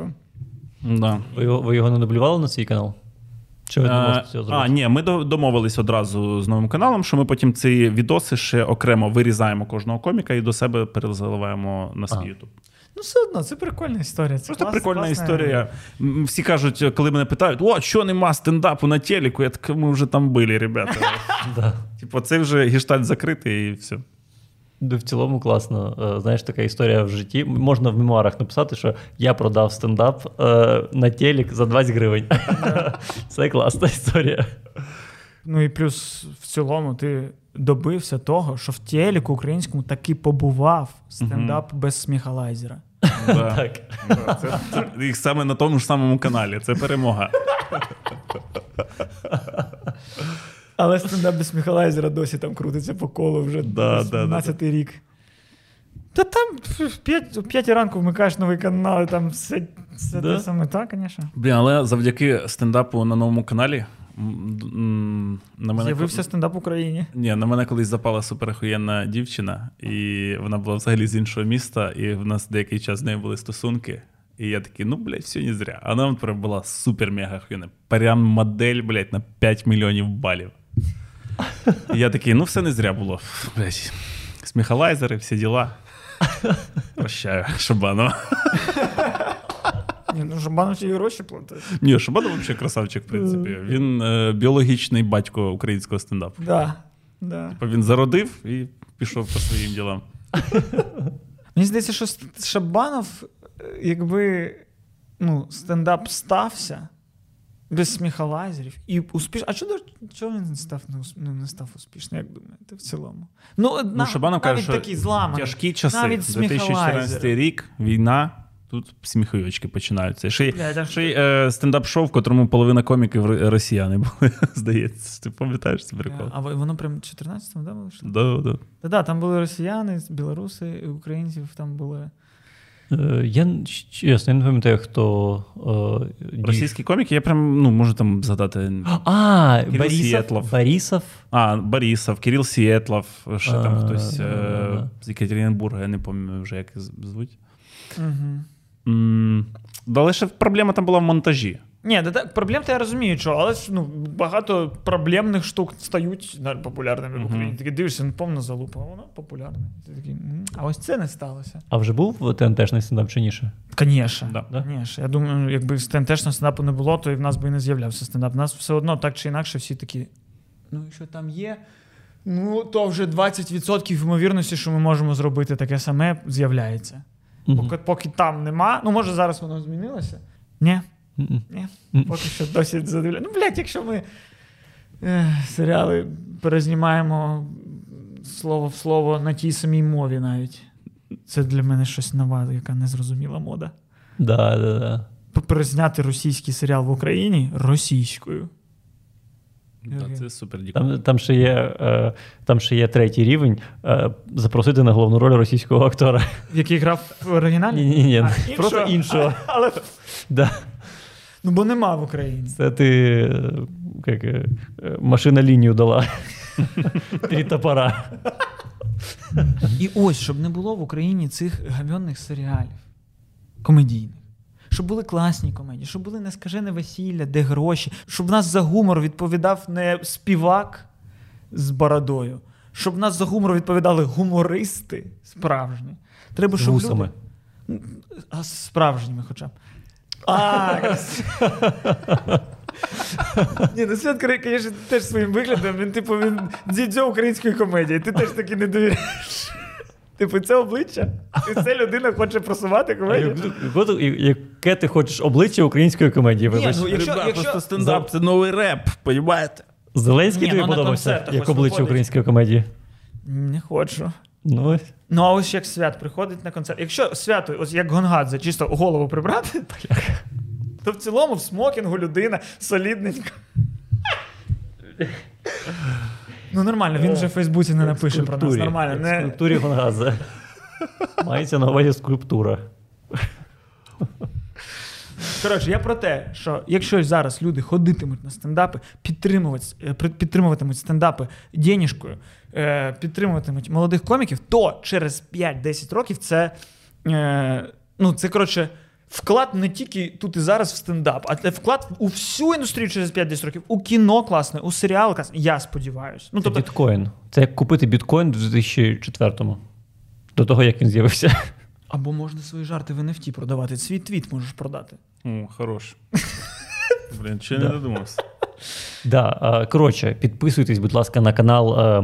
Да. Ви, ви його не дублювали на свій канал? Чи ви а, е, цього зробити? А, ні, ми домовились одразу з новим каналом, що ми потім ці відоси ще окремо вирізаємо кожного коміка і до себе перезаливаємо на свій YouTube. Ну, все одно, це прикольна історія. Це Просто клас, прикольна класна... історія. Всі кажуть, коли мене питають, о, що нема стендапу на телеку, я так, ми вже там були, ребята. [laughs] Типу, це вже гештальт закритий і все. В цілому класно. Е, знаєш, така історія в житті. Можна в мемуарах написати, що я продав стендап е, на телек за 20 гривень. [laughs] Це класна історія. Ну і плюс в цілому ти добився того, що в телеку українському таки побував стендап без сміхалайзера. [laughs] Так. Це, їх саме на тому ж самому каналі. Це перемога. Але стендап без Міхалайзера досі там крутиться по колу вже да, 17 да, рік. Та там в 5, 5 ранку вмикаєш новий канал, і там все все да? те саме так, звісно. Блін, але завдяки стендапу на новому каналі. На мене З'явився стендап в Україні. Ні, на мене колись запала суперахуєнна дівчина, і вона була взагалі з іншого міста, і в нас деякий час з нею були стосунки. І я такий, ну, блядь, все не зря. А вона прям була супер-мега ахуєнна. Прям модель, блядь, на 5 мільйонів балів. І я такий, ну, все не зря було. Блядь, Сміхалайзери, всі діла. Прощаю, [laughs] Шабанова. Ні, ну Шабанов ті гроші платить. Ні, Шабанов взагалі красавчик, в принципі. Він е, біологічний батько українського стендапу. Да, да. Типа він зародив і пішов по своїм ділам. Мені здається, що Шабанов, е, якби ну, стендап стався без сміхолазерів і успішно. А чого, чого він не став, не, ну, не став успішним, як думаєте, в цілому? Ну, на, Шабанов навіть каже, що такий зламаний. Тяжкі часи. Навіть 2014 сміхолазери. рік, війна. Тут сміхуючки починаються. Ще й, а й е, стендап-шоу, в котрому половина коміків росіяни були, [laughs] здається. Ти пам'ятаєш це прикол? А воно прям 14-му, да, вийшло? Да, да. Та да, там були росіяни, білоруси, українців там були. Е, Я чесно, я не пам'ятаю, хто. е, Російські коміки, я прям ну, можу там згадати. А, Кирил Борисов. Сієтлов. Борисов. А, Борисов, Кирил Сієтлов, ще там хтось да, е, да, да. з Екатеринбурга, я не пам'ятаю вже, як звуть. Угу. Да, але ще проблема там була в монтажі. Ні, да, так, проблем то я розумію, що, але ж ну, багато проблемних штук стають на- популярними в Україні. Такі дивишся, ну, повна залупа, а вона популярна. Ти такий, «М, а ось це не сталося. А вже був ТНТшний стендап чи ніше? Звісно. Да. Да? Я думаю, якби стендапного стендапу не було, то і в нас би і не з'являвся стендап. У нас все одно так чи інакше всі такі. Ну, якщо там є, ну то вже 20% ймовірності, що ми можемо зробити таке саме, з'являється. Поки, поки там нема, ну може зараз воно змінилося? Ні, ні. Поки що досі задивляє. Ну, блядь, якщо ми е, серіали перезнімаємо слово в слово на тій самій мові навіть. Це для мене щось нова, яка незрозуміла мода. Да, да, да. Перезняти російський серіал в Україні російською. Це супер. Там, там, ще є, е, там ще є третій рівень е, запросити на головну роль російського актора. Який грав в оригіналі? Ні, ні, ні. А, [laughs] Просто іншого. [laughs] Але Да. ну бо нема в Україні. Це ти е, як, машина лінію дала. [laughs] Три топора. І ось, щоб не було в Україні цих гамьонних серіалів комедійних. Щоб були класні комедії, щоб були нескажене весілля, де гроші, щоб нас за гумор відповідав не співак з бородою, щоб нас за гумор відповідали гумористи справжні. Треба, щоб вусами. Люди... А справжніми хоча б. А, Ні, ну Свят, звісно, теж своїм виглядом, він, типу, він дзідзьо української комедії. Ти теж таки не довіряєш. Типу, це обличчя. І це людина хоче просувати комедію. Яке- ти хочеш обличчя української комедії? Ні, ну, якщо- Ребята, якщо- просто стендап це новий реп, понімаєте? Зеленський Ні, тобі ну, на подобався концертах як ось обличчя виходить. української комедії? Не хочу. Ну. Ну, а ось як свят приходить на концерт. Якщо свято, ось як Гонгадзе, чисто голову прибрати, [laughs] то в цілому в смокінгу людина солідненька. Ну, нормально, він вже в Фейсбуці не напише про нас. Нормально. Як в скульптурі Гонгадзе. [laughs] Мається на увазі скульптура. Коротше, я про те, що якщо зараз люди ходитимуть на стендапи, підтримувати, е, підтримуватимуть стендапи денежкою, е, підтримуватимуть молодих коміків, то через 5-10 років це, е, ну, це коротше. Вклад не тільки тут і зараз в стендап, а це вклад у всю індустрію через 5-10 років. У кіно класне, у серіал класне. Я сподіваюся. Ну, тобто, біткоін. Це як купити біткоін в 2004-му. До того, як він з'явився. або можна свої жарти в NFT продавати. Свій твіт можеш продати. О, хорош. [laughs] Блін, чи не додумався? Да, коротше, підписуйтесь, будь ласка, на канал е,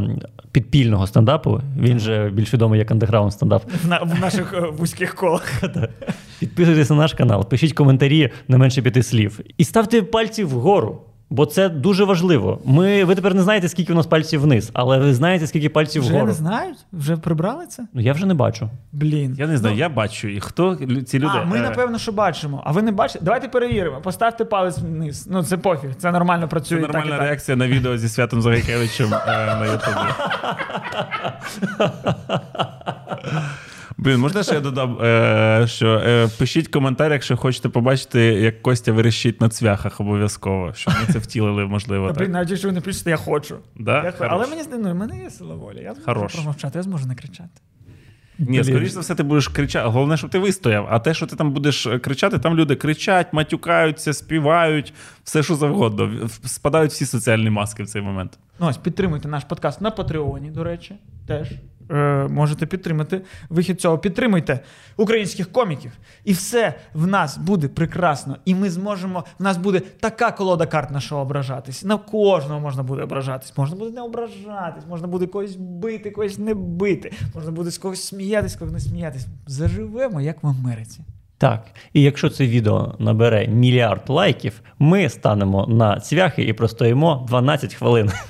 підпільного стендапу. Він же більш відомий як андеграунд стендап. В, наших е, вузьких колах. [laughs] Підписуйтесь на наш канал, пишіть коментарі не менше п'яти слів. І ставте пальці вгору, бо це дуже важливо. Ми, ви тепер не знаєте, скільки у нас пальців вниз, але ви знаєте, скільки пальців Вже вгору. не знають? Вже прибрали це? Ну я вже не бачу. Блін. Я не знаю, я бачу. І хто ці люди? А, ми Е, напевно, що бачимо. А ви не бачите? Давайте перевіримо. Поставте палець вниз. Ну, це пофіг, це нормально працює. і нормальна так, і так. реакція на відео зі Святом Загайкевичем е, на Ютубі. [laughs] Блін, можна ще я додам, е, що е, пишіть в коментарях, якщо хочете побачити, як Костя верещить на цвяхах обов'язково, щоб ми це втілили, можливо. Та, Так? Блін, навіть якщо ви не пишете, я хочу. Да? Я Але мені ну, в мене є сила волі. Я зможу промовчати, я зможу не кричати. Ні, скоріш за все, ти будеш кричати. Головне, щоб ти вистояв. А те, що ти там будеш е, кричати, там люди кричать, матюкаються, співають, все що завгодно. Спадають всі соціальні маски в цей момент. Ну, ось підтримуйте наш подкаст на Патреоні, до речі. Теж. Е, можете підтримати вихід цього. Підтримуйте українських коміків. І все в нас буде прекрасно. І ми зможемо. В нас буде така колода карт, на що ображатись. На кожного можна буде ображатись. Можна буде не ображатись, можна буде когось бити, когось не бити. Можна буде з когось сміятись, когось не сміятись. Заживемо, як в Америці. Так, і якщо це відео набере мільярд лайків, ми станемо на цвяхи і простоїмо 12 хвилин. [laughs]